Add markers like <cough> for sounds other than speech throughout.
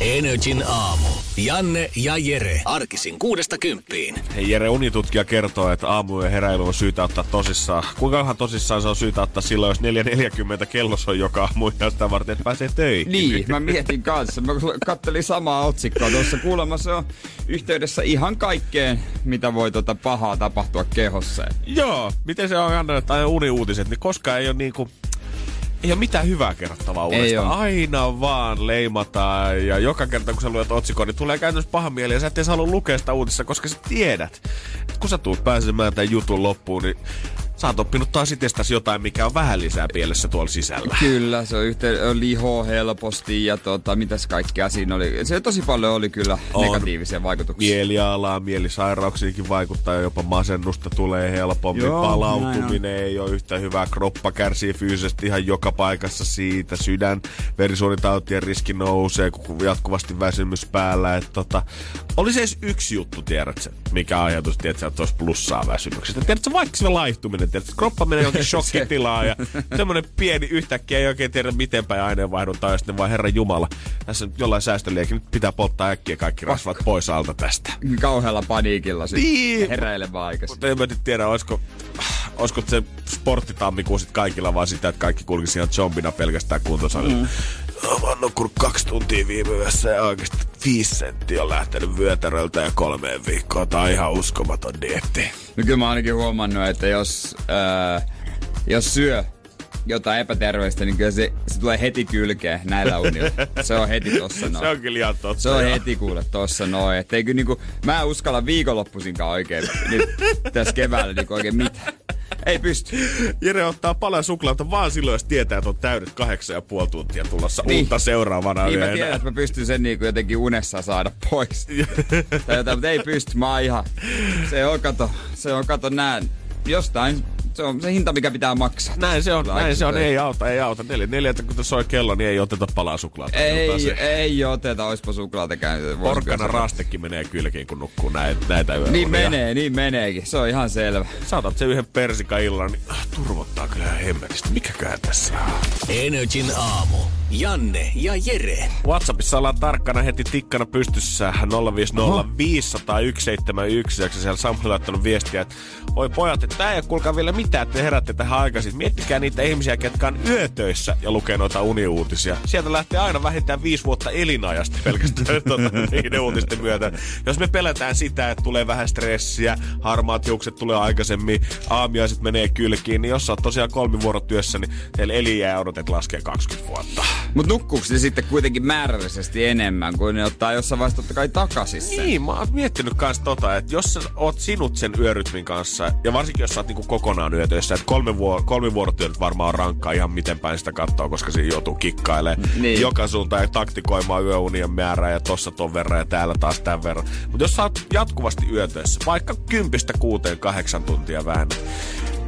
Energin aamu. Janne ja Jere. Arkisin kuudesta kymppiin. Hei, Jere Unitutkija kertoo, että aamu ja heräily on syytä ottaa tosissaan. Kuinka tosissaan se on syytä ottaa silloin, jos 4.40 kello on joka aamu ja sitä varten, että pääsee töihin? Niin, mä mietin kanssa. Mä kattelin samaa otsikkoa tuossa. Kuulemma se on yhteydessä ihan kaikkeen, mitä voi tuota pahaa tapahtua kehossa. Joo, miten se on Janne, tai uniuutiset, niin koskaan ei ole niinku ei ole mitään hyvää kerrottavaa uudesta. Aina vaan leimataan ja joka kerta kun sä luet otsikon, niin tulee käytännössä paha mieli ja sä et edes halua lukea sitä uutista, koska sä tiedät, että kun sä tulet pääsemään tämän jutun loppuun, niin sä oot oppinut taas itsestäsi jotain, mikä on vähän lisää pielessä tuolla sisällä. Kyllä, se on yhteen, liho helposti ja tota, mitäs kaikkea siinä oli. Se tosi paljon oli kyllä on. negatiivisia vaikutuksia. Mielialaa, mielisairauksiinkin vaikuttaa ja jopa masennusta tulee helpommin. Joo, Palautuminen ei ole yhtä hyvää. Kroppa kärsii fyysisesti ihan joka paikassa siitä. Sydän, verisuonitautien riski nousee, kun jatkuvasti väsymys päällä. Et tota, oli se edes yksi juttu, tiedätkö, mikä ajatus, tiedätkö, että olisi plussaa väsymyksestä. Tiedätkö, vaikka se laihtuminen että kroppa menee johonkin <laughs> shokkitilaan ja semmoinen pieni yhtäkkiä ei oikein tiedä miten päin aineenvaihduntaa ja sitten vaan herra Jumala, tässä jollain säästöliäkin nyt pitää polttaa äkkiä kaikki rasvat pois alta tästä. Kauhealla paniikilla sitten niin. heräilevä aikaisin. Mutta en mä nyt tiedä, olisiko, olisiko se sporttitammikuu sitten kaikilla vaan sitä, että kaikki kulkisi ihan zombina pelkästään kuntosalilla. Mm. No, mä oon nukkunut kaksi tuntia viime yössä ja oikeasti viisi senttiä on lähtenyt vyötäröltä ja kolmeen viikkoon. Tää on ihan uskomaton dietti. No kyllä mä ainakin huomannut, että jos, äh, jos syö jotain epäterveistä, niin kyllä se, se tulee heti kylkeen näillä unilla. Se on heti tossa noin. <laughs> Se on kyllä ihan totta. Se on jo. heti kuule tossa noin. Että ei kyllä niinku, mä en uskalla viikonloppuisinkaan oikein nyt tässä keväällä niinku oikein mitään. Ei pysty. Jere ottaa paljon suklaata vaan silloin, jos tietää, että on täydet kahdeksan ja puoli tuntia tulossa niin. uutta seuraavana Niin yönä. mä tiedän, että mä pystyn sen niin kuin jotenkin unessa saada pois. <laughs> tai jotain, mutta ei pysty. Mä ihan, se on kato, se on kato näin. Jostain se on se hinta, mikä pitää maksaa. Näin se on, näin se on. Ei auta, ei auta. Neljä, neljältä, kun soi kello, niin ei oteta palaa suklaata. Ei, ei oteta, oispa suklaata käynyt. Porkkana rastekin menee kylkiin, kun nukkuu näitä, näitä yöunia. Niin menee, niin meneekin. Se on ihan selvä. Saatat se yhden persika-illan, niin ah, turvottaa kyllä hemmetistä. Mikäkään tässä Energin aamu. Janne ja Jere. Whatsappissa ollaan tarkkana heti tikkana pystyssä 050 500 171. Ja siellä Samuel laittanut viestiä, että oi pojat, että tää ei kuulkaa vielä mitään, että te herätte tähän aikaisin. Miettikää niitä ihmisiä, ketkä on yötöissä ja lukee noita uniuutisia. Sieltä lähtee aina vähintään viisi vuotta elinajasta pelkästään <laughs> tuota, niiden uutisten myötä. Jos me pelätään sitä, että tulee vähän stressiä, harmaat hiukset tulee aikaisemmin, aamiaiset menee kylkiin, niin jos sä oot tosiaan kolmivuorotyössä, niin teillä elinjää odotet laskee 20 vuotta. Mutta nukkuuko se sitten kuitenkin määrällisesti enemmän, kuin ne ottaa jossain vaiheessa totta kai takaisin sen? Niin, mä oon miettinyt kans tota, että jos sä oot sinut sen yörytmin kanssa, ja varsinkin jos sä oot niinku kokonaan yötöissä, että kolme, vuor- kolme vuorotyöt varmaan on rankkaa ihan miten päin sitä katsoo, koska siinä joutuu kikkailemaan niin. joka suuntaan ja taktikoimaan yöunien määrää ja tossa ton verran ja täällä taas tämän verran. Mutta jos sä oot jatkuvasti yötöissä, vaikka kympistä kuuteen kahdeksan tuntia vähän,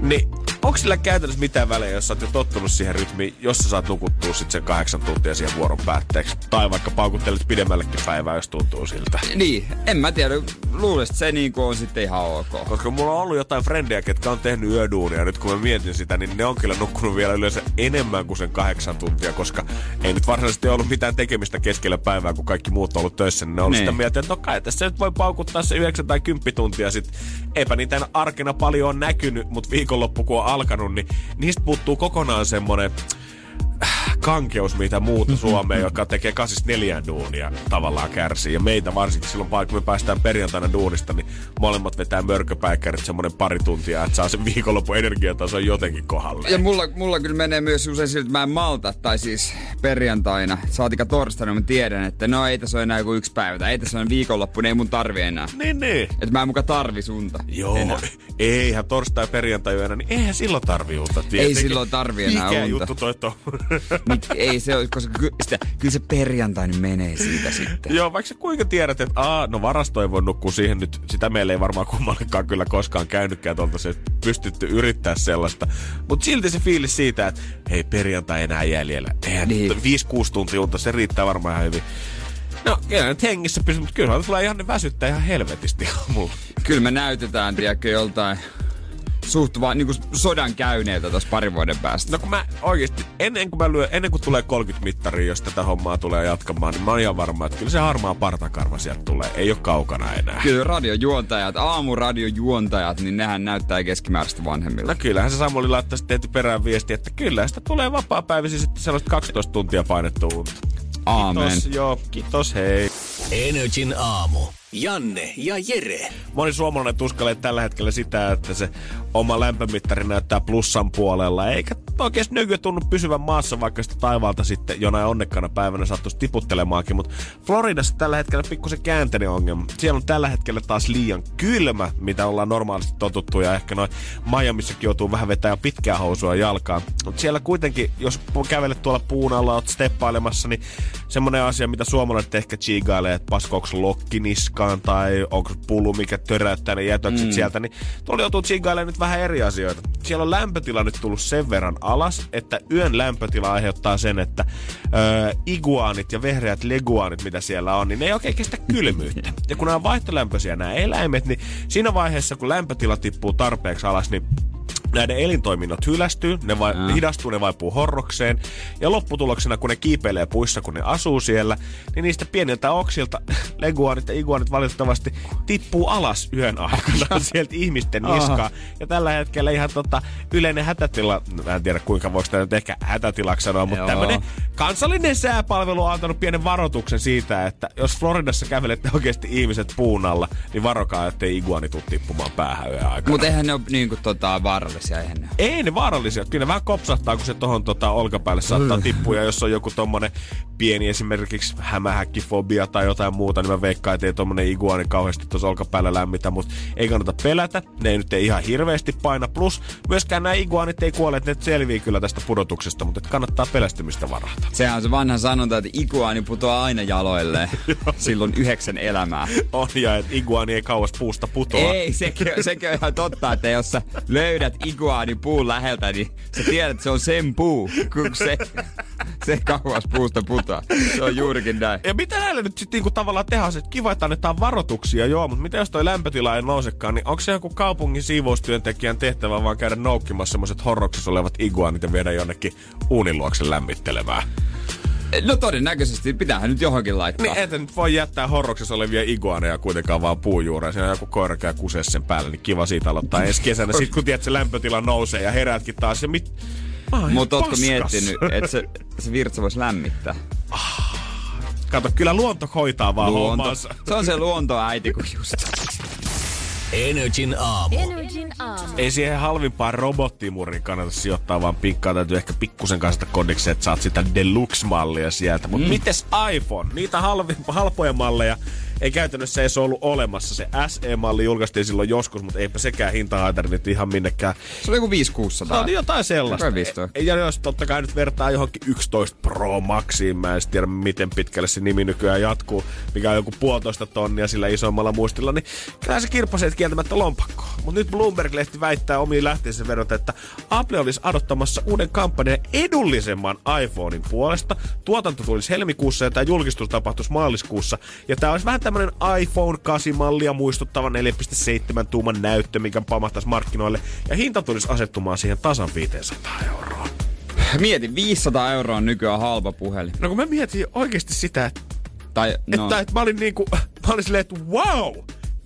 niin onko sillä käytännössä mitään väliä, jos sä oot jo tottunut siihen rytmiin, jos sä saat nukuttua sit sen kahdeksan tuntia siihen vuoron päätteeksi? Tai vaikka paukuttelet pidemmällekin päivää, jos tuntuu siltä. Niin, en mä tiedä. Luulisin, että se niinku on sitten ihan ok. Koska mulla on ollut jotain frendejä, ketkä on tehnyt yöduunia. Nyt kun mä mietin sitä, niin ne on kyllä nukkunut vielä yleensä enemmän kuin sen kahdeksan tuntia, koska ei nyt varsinaisesti ollut mitään tekemistä keskellä päivää, kun kaikki muut on ollut töissä. Niin ne on niin. sitä mieltä, että no kai tässä nyt voi paukuttaa se 9 tai 10 tuntia sit. Eipä niitä arkena paljon on näkynyt, mutta viikonloppu kun on alkanut, niin niistä puuttuu kokonaan semmonen kankeus, mitä muuta Suomea, joka tekee kasista neljän duunia, tavallaan kärsii. Ja meitä varsinkin silloin, kun me päästään perjantaina duunista, niin molemmat vetää mörköpäikkärit semmoinen pari tuntia, että saa sen viikonlopun energiataso jotenkin kohdalle. Ja mulla, mulla kyllä menee myös usein siltä, että mä en malta, tai siis perjantaina, saatika torstaina, mä tiedän, että no ei tässä ole enää kuin yksi päivä, tai ei tässä ole viikonloppu, niin ei mun tarvi enää. Niin, niin. Että mä en muka tarvi sunta. Joo, enää. eihän torstai perjantai yönä, niin eihän silloin tarvi unta. Ei silloin tarvi enää Mikä unta. juttu toi to? Mik, ei se ole, koska ky, sitä, kyllä se perjantai niin menee siitä sitten. Joo, vaikka sä kuinka tiedät, että aa, no varasto ei voi nukkua siihen nyt, sitä meillä ei varmaan kummallekaan kyllä koskaan käynytkään tuolta se pystytty yrittää sellaista. Mutta silti se fiilis siitä, että hei perjantai enää jäljellä. Eihän niin. 5-6 tuntia unta, se riittää varmaan ihan hyvin. No, kyllä nyt hengissä pysyy, mutta kyllä tulee ihan väsyttää ihan helvetisti <laughs> mulla. Kyllä me näytetään, tiedätkö, joltain suht vaan niin sodan käyneeltä tuossa parin vuoden päästä. No kun mä oikeesti, ennen kuin, mä lyön, ennen kuin tulee 30 mittaria, jos tätä hommaa tulee jatkamaan, niin mä oon ihan varma, että kyllä se harmaa partakarva sieltä tulee. Ei ole kaukana enää. Kyllä radiojuontajat, aamuradiojuontajat, niin nehän näyttää keskimääräistä vanhemmilla. No kyllähän se Samuli laittaa sitten perään viesti, että kyllä sitä tulee vapaa-päiväsi sitten sellaista 12 tuntia painettu unta. Aamen. Kiitos, joo, kiitos, hei. Energin aamu. Janne ja Jere. Moni suomalainen tuskelee tällä hetkellä sitä, että se oma lämpömittari näyttää plussan puolella, eikä oikein nyky tunnu pysyvän maassa, vaikka sitä taivaalta sitten jonain onnekkana päivänä sattuisi tiputtelemaankin. Mutta Floridassa tällä hetkellä pikkusen käänteinen ongelma. Siellä on tällä hetkellä taas liian kylmä, mitä ollaan normaalisti totuttu, ja ehkä noin Miamissakin joutuu vähän vetää pitkää housua jalkaan. Mutta siellä kuitenkin, jos kävelet tuolla puun alla, oot steppailemassa, niin semmoinen asia, mitä suomalaiset ehkä chiigailee, että paskoks lokkiniskaan tai onko pullu, mikä töräyttää ne jätökset mm. sieltä, niin tuolla joutuu chigailemaan nyt vähän eri asioita. Siellä on lämpötila nyt tullut sen verran alas, että yön lämpötila aiheuttaa sen, että ö, iguanit ja vehreät leguanit, mitä siellä on, niin ne ei oikein kestä kylmyyttä. Ja kun nämä on vaihtolämpöisiä nämä eläimet, niin siinä vaiheessa, kun lämpötila tippuu tarpeeksi alas, niin näiden elintoiminnot hylästyy, ne, vai, ne hidastuu, ne vaipuu horrokseen. Ja lopputuloksena, kun ne kiipeilee puissa, kun ne asuu siellä, niin niistä pieniltä oksilta <laughs> leguanit ja iguanit valitettavasti tippuu alas yön aikana sieltä ihmisten niskaa. Ja tällä hetkellä ihan tota, yleinen hätätila, mä en tiedä kuinka voiko tämä nyt ehkä hätätilaksi sanoa, mutta tämmöinen kansallinen sääpalvelu on antanut pienen varoituksen siitä, että jos Floridassa kävelette <laughs> oikeasti ihmiset puun alla, niin varokaa, ettei iguani tule tippumaan päähän yön aikana. Mutta eihän ne ole niinku tota vaarallisia, eihän ne. Ei ne vaarallisia. Kyllä ne vähän kopsahtaa, kun se tohon tota, olkapäälle saattaa tippua. Ja jos on joku tommonen pieni esimerkiksi hämähäkkifobia tai jotain muuta, niin mä veikkaan, että ei tommonen iguani kauheasti tuossa olkapäällä lämmitä. Mutta ei kannata pelätä. Ne ei nyt ei ihan hirveästi paina. Plus myöskään nämä iguanit ei kuole, että ne selvii kyllä tästä pudotuksesta, mutta kannattaa pelästymistä varata. Sehän on se vanha sanonta, että iguani putoaa aina jaloille. <laughs> Silloin yhdeksän elämää. On ja että iguani ei kauas puusta putoa. Ei, sekin, sekin on ihan totta, että jos sä löydät iguani puun läheltä, niin sä tiedät, että se on sen puu, kun se, se kauas puusta putoaa. Se on juurikin näin. Ja mitä näille nyt sitten niinku tavallaan tehdään? Että kiva, että annetaan varoituksia, joo, mutta mitä jos toi lämpötila ei nousekaan, niin onko se joku kaupungin siivoustyöntekijän tehtävä vaan käydä noukkimassa semmoiset horroksessa olevat iguanit ja viedä jonnekin uuniluoksen lämmittelemään? No todennäköisesti pitäähän nyt johonkin laittaa. Niin et nyt voi jättää horroksessa olevia iguaneja kuitenkaan vaan puujuureen. Siinä on joku koira käy kusee sen päälle, niin kiva siitä aloittaa ensi kesänä. Sitten kun tiedät, se lämpötila nousee ja heräätkin taas. Ja mit... Mutta ootko miettinyt, että se, se virtsa voisi lämmittää? Kato, kyllä luonto hoitaa vaan Luonto. hommansa. Se on se luontoäiti, kun just. Energin aamu. Energin aamu. Ei siihen halvimpaan robottimurin kannata sijoittaa, vaan pinkkaa täytyy ehkä pikkusen kanssa kodiksi, että saat sitä deluxe-mallia sieltä. Mutta mm. mites iPhone? Niitä halvi, halpoja malleja ei käytännössä edes ollut olemassa. Se SE-malli julkaistiin silloin joskus, mutta eipä sekään hinta nyt ihan minnekään. Se oli joku 5-600. No, niin jotain sellaista. 15. Ja jos totta kai nyt vertaa johonkin 11 Pro Maxiin, mä en tiedä miten pitkälle se nimi nykyään jatkuu, mikä on joku puolitoista tonnia sillä isommalla muistilla, niin kyllä se kirppaseet kieltämättä lompakkoon. Mutta nyt Bloomberg-lehti väittää omiin lähteensä verot, että Apple olisi adottamassa uuden kampanjan edullisemman iPhonein puolesta. Tuotanto tulisi helmikuussa ja tämä julkistus tapahtuisi maaliskuussa. Ja tämä olisi vähän tämmöinen iPhone 8-mallia muistuttava 4,7 tuuman näyttö, mikä pamahtaisi markkinoille. Ja hinta tulisi asettumaan siihen tasan 500 euroa. Mieti, 500 euroa on nykyään halpa puhelin. No kun mä mietin oikeasti sitä, että, Tai, no, että, että mä olin niinku, <laughs> mä olin silleen, että wow!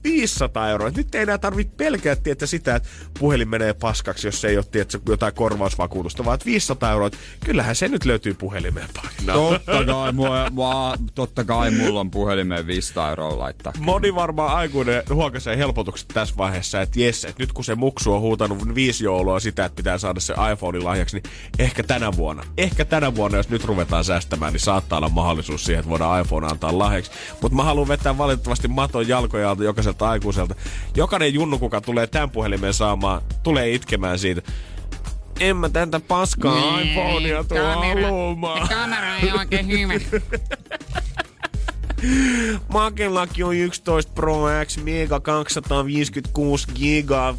500 euroa. Nyt ei enää tarvitse pelkää tietää sitä, että puhelin menee paskaksi, jos ei ole tietysti, jotain korvausvakuutusta, vaan että 500 euroa. Kyllähän se nyt löytyy puhelimeen painaa. totta kai, mua, mua, totta kai mulla on puhelimeen 500 euroa laittaa. Moni varmaan aikuinen huokaisee helpotukset tässä vaiheessa, että jes, että nyt kun se muksu on huutanut viisi joulua sitä, että pitää saada se iPhone lahjaksi, niin ehkä tänä vuonna, ehkä tänä vuonna, jos nyt ruvetaan säästämään, niin saattaa olla mahdollisuus siihen, että voidaan iPhone antaa lahjaksi. Mutta mä haluan vetää valitettavasti maton jalkoja jokaiselta aikuiselta. Jokainen junnu, kuka tulee tämän puhelimen saamaan, tulee itkemään siitä. en mä tätä paskaa iPhonea tuo haluamaan. Kamera ei oikein hyvä. <laughs> Makelaki on 11 Pro X, Mega 256 giga,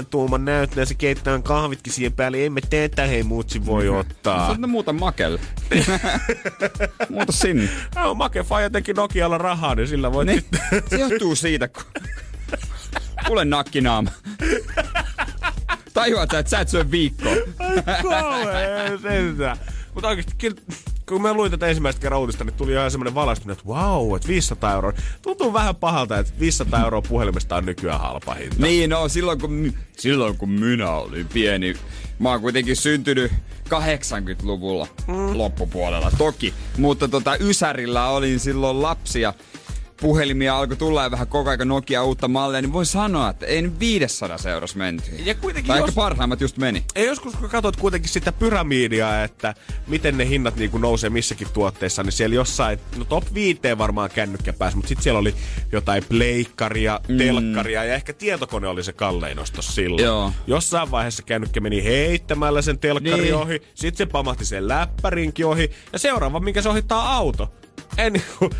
8,5 tuuman näyttö, se keittää kahvitkin siihen päälle. Emme tätä hei mutsi voi ottaa. Sä muuta makelle. <laughs> muuta sinne. No, Make Faja teki Nokialla rahaa, niin sillä voi Niin, se johtuu siitä, kun... Kuule nakkinaama. Tajuat, että sä et syö viikkoa. Kauhea sentään. Mutta oikeesti, kyllä, kun mä luin tätä ensimmäistä kerran uutista, niin tuli ihan semmoinen valaistuminen, että wow, että 500 euroa. Tuntuu vähän pahalta, että 500 euroa puhelimesta on nykyään halpa hinta. Niin, no silloin kun, silloin kun minä olin pieni, mä oon kuitenkin syntynyt 80-luvulla mm. loppupuolella, toki. Mutta tota, Ysärillä olin silloin lapsia. Puhelimia alkoi tulla ja vähän koko ajan Nokia uutta mallia, niin voin sanoa, että ei nyt 500 eurossa menty. Ja kuitenkin Tai jos- ehkä parhaimmat just meni. Ja joskus kun katsot kuitenkin sitä pyramidia, että miten ne hinnat niin nousee missäkin tuotteessa, niin siellä jossain, no top 5 varmaan kännykkä pääsi, mutta sitten siellä oli jotain pleikkaria, telkkaria ja ehkä tietokone oli se kallein ostos silloin. Joo. Jossain vaiheessa kännykkä meni heittämällä sen telkkari Niin. ohi, sitten se pamahti sen läppärinkin ohi ja seuraava, minkä se ohittaa auto. En niinku,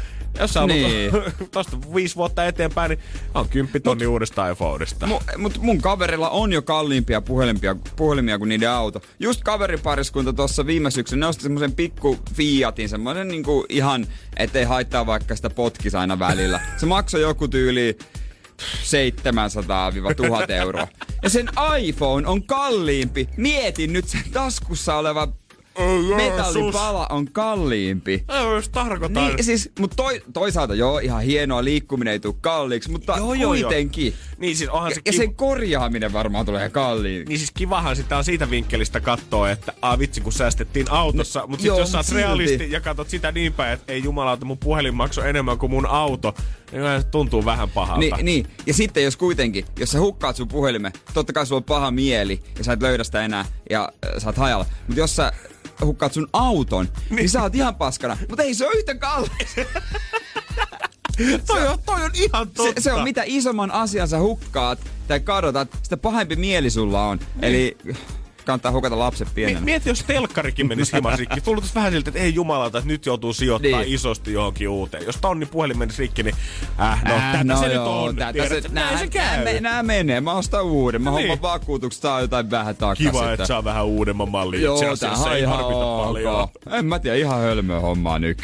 jos sä Niin. <laughs> tosta viisi vuotta eteenpäin, niin on kymppi tonni uudesta iPhoneista. Mu- mut mun kaverilla on jo kalliimpia puhelimia, puhelimia kuin niiden auto. Just kaveripariskunta tuossa viime syksynä, ne osti semmosen pikku Fiatin, semmonen niinku ihan, ettei haittaa vaikka sitä potkis aina välillä. Se maksoi joku tyyli 700-1000 euroa. Ja sen iPhone on kalliimpi. Mietin nyt sen taskussa oleva Ei metallipala on kalliimpi. Ei jos tarkoitan. Niin, siis, mutta toi, toisaalta joo, ihan hienoa, liikkuminen ei tule kalliiksi, mutta Joo, joo, joo. kuitenkin. Niin siis onhan Ja, se ja sen korjaaminen varmaan tulee kalliin. Niin siis kivahan sitä on siitä vinkkelistä katsoa, että a vitsi kun säästettiin autossa, no, mutta joo, sitten jos sä oot realisti ja katsot sitä niin päin, että ei jumalauta mun puhelin maksoi enemmän kuin mun auto, niin se tuntuu vähän pahalta. Niin, niin, ja sitten jos kuitenkin, jos sä hukkaat sun puhelimen, totta kai sulla on paha mieli ja sä et löydä sitä enää ja äh, sä oot hajalla. Mutta jos sä hukkaat sun auton, niin, niin sä oot ihan paskana. Mutta ei se ole yhtä kallis. <laughs> toi, on, toi on ihan Se, totta. se on mitä isomman asian sä hukkaat tai kadotat, sitä pahempi mieli sulla on. Eli kannattaa hukata lapset Mi- pienenä. mieti, jos telkkarikin menisi hieman rikki. Tullut vähän siltä, että ei jumalauta, että nyt joutuu sijoittaa Niin. isosti johonkin uuteen. Jos tonni puhelin menisi rikki, niin äh, no, Äh, tätä se nyt joo, on. tätä Tiedät, se, näin nää, se nää, käy. me, nää menee. Mä ostan uuden. Mä Niin. homman vakuutukset, saa jotain vähän takaisin. Kiva, että saa vähän uudemman mallin. Joo, se on ei ihan harvita paljon. En mä tiedä, ihan hölmöä hommaa nyt.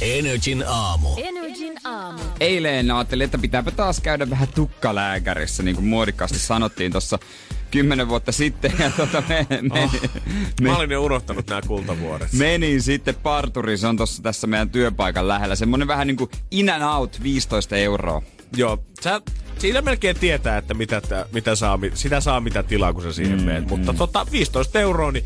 Energin aamu. Energin aamu. Eilen ajattelin, että pitääpä taas käydä vähän tukkalääkärissä, niin kuin muodikkaasti sanottiin tuossa kymmenen vuotta sitten. Ja tota, me, me, Oh, me, Mä olin jo unohtanut nämä kultavuodet. menin sitten parturiin, se on tossa tässä meidän työpaikan lähellä. Semmonen vähän niin kuin in and out 15 euroa. Joo, sä, siinä melkein tietää, että mitä, tä- mitä saa, sitä saa mitä tilaa, kun sä siihen mm, meet. Mutta tota, 15 euroa, niin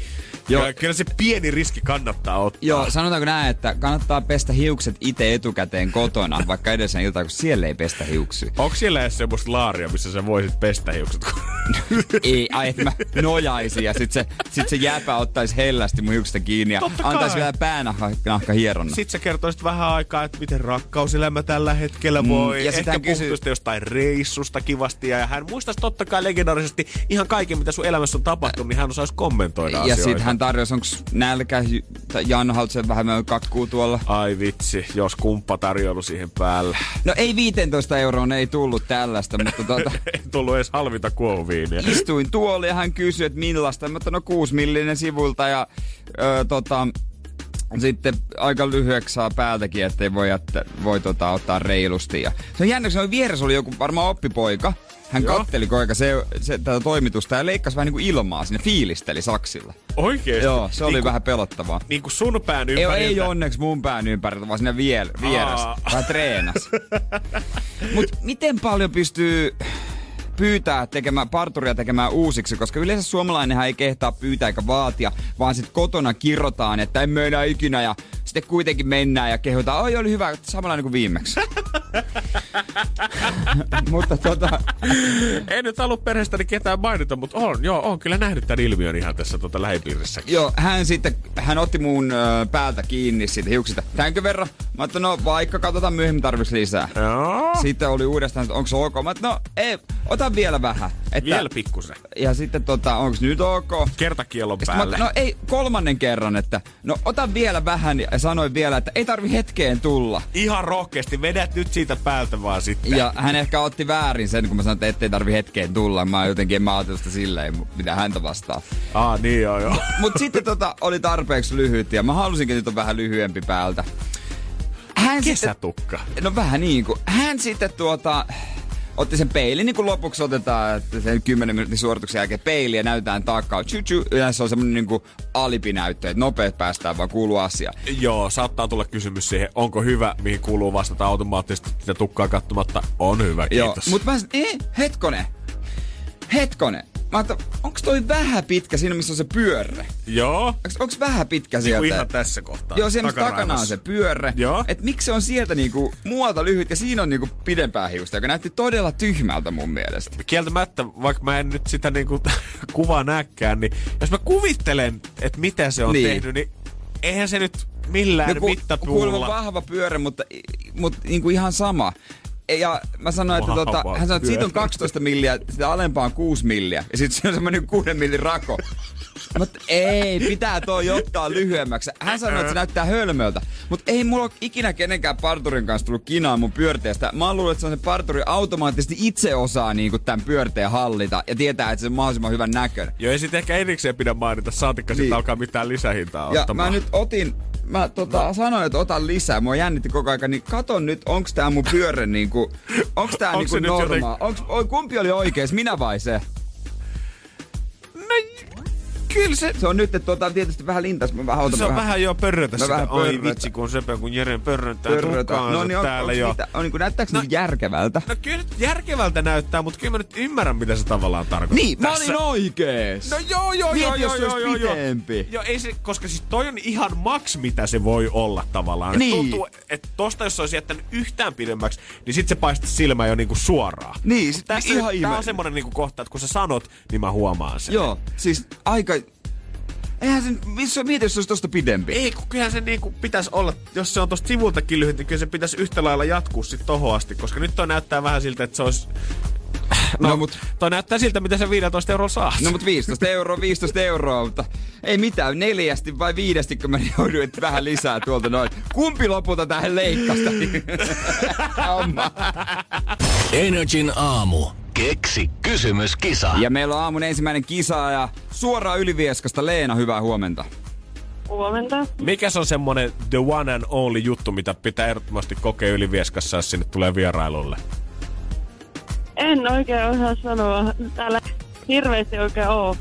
Joo. Joo. kyllä se pieni riski kannattaa ottaa. Joo, sanotaanko näin, että kannattaa pestä hiukset itse etukäteen kotona, <laughs> vaikka edellisen iltaan, kun siellä ei pestä hiuksia. Onko siellä edes semmoista laaria, missä sä voisit pestä hiukset? <laughs> Ei, ai, että mä nojaisin ja sit se, sit se jäpä ottaisi hellästi mun hiuksista kiinni ja Totta antaisi kai. vielä päänahka hieronnan. Sitten sä kertoisit vähän aikaa, että miten rakkauselämä tällä hetkellä voi. Mm, ja Ehkä hän kysy- jostain reissusta kivasti. Ja hän muistaisi totta kai legendaarisesti ihan kaiken, mitä sun elämässä on tapahtunut, niin hän osaisi kommentoida Ja asioita. sit hän tarjosi, onks nälkä, tai Janno, haluatko sen vähän kakkuu tuolla? Ai vitsi, jos kumppa tarjoilu siihen päälle. No ei 15 euroon ei tullut tällaista, mutta tota, <laughs> Ei tullut edes halvinta kuohuviiniä. istuin tuolla ja hän kysyi, että millaista. Mä otan, no 6 millinen sivulta ja ö, tota, sitten aika lyhyeksi saa päältäkin, ettei voi, jättä, voi tota, ottaa reilusti. Ja se on jännä, kun se oli vieressä oli joku varmaan oppipoika. Hän Joo. katteli ajan se, se, tätä toimitusta ja leikkasi vähän niin kuin ilmaa sinne, fiilisteli saksilla. Oikeesti? Joo, se oli niin vähän pelottavaa. Niin kuin sun pään Ei, ympäriltä. ei onneksi mun pään ympäriltä, vaan sinne viel, vieressä. Vähän treenas. <laughs> Mut miten paljon pystyy pyytää tekemään, parturia tekemään uusiksi, koska yleensä suomalainenhan ei kehtaa pyytää eikä vaatia, vaan sitten kotona kirrotaan, että en mennä ikinä ja sitten kuitenkin mennään ja kehotaan, oi oli hyvä, samanlainen kuin viimeksi. <laughs> Mutta tota, En nyt halua perheestäni ketään mainita, mutta on, joo, on kyllä nähnyt tämän ilmiön ihan tässä tota lähipiirissäkin. Joo, hän sitten, hän otti mun ö, päältä kiinni siitä hiuksista. Tämänkö verran? Mä ajattelin, no vaikka katsotaan myöhemmin tarvitsisi lisää. Joo. Sitten oli uudestaan, että onko se ok. Mä no ei, ota vielä vähän. Että, Vielä pikkusen. Ja sitten tota, onko nyt ok? Kertakielon mä päälle. ajattelin, no ei, kolmannen kerran, että no ota vielä vähän ja sanoin vielä, että ei tarvi hetkeen tulla. Ihan rohkeasti, vedät nyt siitä päältä vaan sitten. Ja hän ehkä otti väärin sen, kun mä sanoin, että ettei tarvi hetkeen tulla. Mä jotenkin en mä sitä silleen, mitä häntä vastaa. Aa, niin joo joo. <laughs> Mut sitten tota, oli tarpeeksi lyhyt ja mä halusinkin, että nyt on vähän lyhyempi päältä. Hän sitten, Kesätukka. no vähän niin kuin, hän sitten tuota, otti sen peilin, niin kuin lopuksi otetaan, että sen 10 minuutin suorituksen jälkeen peili ja näytetään takaa. Tchu, Yleensä on semmonen niin kuin alipinäyttö, että nopeet päästään vaan kuuluu asia. Joo, saattaa tulla kysymys siihen, onko hyvä, mihin kuuluu vastata automaattisesti sitä tukkaa katsomatta. On hyvä, Joo, kiitos. mut mä sanoin, eh, hetkonen, hetkonen. Mä ajattelin, onks toi vähän pitkä siinä, missä on se pyörre? Joo. Onks, onks vähän pitkä Niinku sieltä? ihan tässä kohtaa. Joo, siellä takana on se pyörre. Joo. Et miksi se on sieltä niinku muualta lyhyt ja siinä on niinku pidempää hiusta, joka näytti todella tyhmältä mun mielestä. Kieltämättä, vaikka mä en nyt sitä niinku <laughs> kuvaa näkään, niin jos mä kuvittelen, että mitä se on Niin. tehnyt, niin eihän se nyt millään No, ku- kuulemma mittapuulla. vahva pyörä, mutta, mutta niinku ihan sama. Ja mä sanoin, että tota, hän sanoi, että siitä on pyörä. 12 milliä, sitä alempaa on 6 milliä. Ja sitten se on semmoinen 6 millin rako. Mutta ei, pitää toi ottaa lyhyemmäksi. Hän sanoi, että se näyttää hölmöltä. Mutta ei mulla ole ikinä kenenkään parturin kanssa tullut kinaa mun pyörteestä. Mä luullut, että se on se parturi automaattisesti itse osaa niinku tämän pyörteen hallita ja tietää, että se on mahdollisimman hyvän näköinen. Joo, ei sit ehkä erikseen pidä mainita, saatikka Niin. niin. alkaa mitään lisähintaa Ja ottamaan. mä nyt otin, mä tota, no. sanoin, että otan lisää. Mua jännitti koko aika, niin katon nyt, onks tää mun pyörä niinku, onks tää Onks niinku normaa? Onks, oi, kumpi oli oikees, minä vai se? No, kyllä se... Se on nyt, että tota, tietysti vähän lintas, mä vähän otan Se on vähän jo pörrötä Mä sitä. vähän Oi pörrötä. vitsi, kun Sepe, kun Jeren pörröntää pörrötä. tukkaansa No niin, on, täällä jo. mitä, on, niinku, näyttääks no, No- järkevältä? No kyllä nyt järkevältä näyttää, mutta kyllä mä nyt ymmärrän, mitä se tavallaan tarkoittaa. Niin, mä olin oikees! No joo, joo, Mieti, joo, joo, joo, joo, joo. Joo, ei se, koska siis toi on ihan maks, mitä se voi olla tavallaan. Et Niin. Tuntuu, että tosta jos se olisi jättänyt yhtään pidemmäksi, niin sit se paistaisi silmää jo niinku suoraan. Niin, sit Tässä ihan tää on semmonen niinku kohta, että kun sä sanot, niin mä huomaan sen. Joo, siis aika... Eihän se, missä, mieti, jos se olisi tosta pidempi. Ei, kun kyllähän se niinku pitäisi olla, jos se on tosta sivultakin lyhyt, niin kyllä se pitäisi yhtä lailla jatkuu sit tohon asti, koska nyt toi näyttää vähän siltä, että se olisi... No, No, mut- toi näyttää siltä, mitä se 15 eurolla saa. No mut 15 euroa, 15 euroa, mutta ei mitään, neljästi vai viidesti, kun mä jouduin vähän lisää tuolta noin. Kumpi lopulta tähän leikkasta? <laughs> Energin aamu. Keksi kysymyskisa. ja meillä on aamun ensimmäinen kisa ja suoraan Ylivieskasta Leena, hyvää huomenta. Huomenta. Mikä se on semmonen the one and only juttu, mitä pitää ehdottomasti kokea Ylivieskassa, jos sinne tulee vierailulle? En oikein osaa sanoa. Täällä hirveästi oikein oo.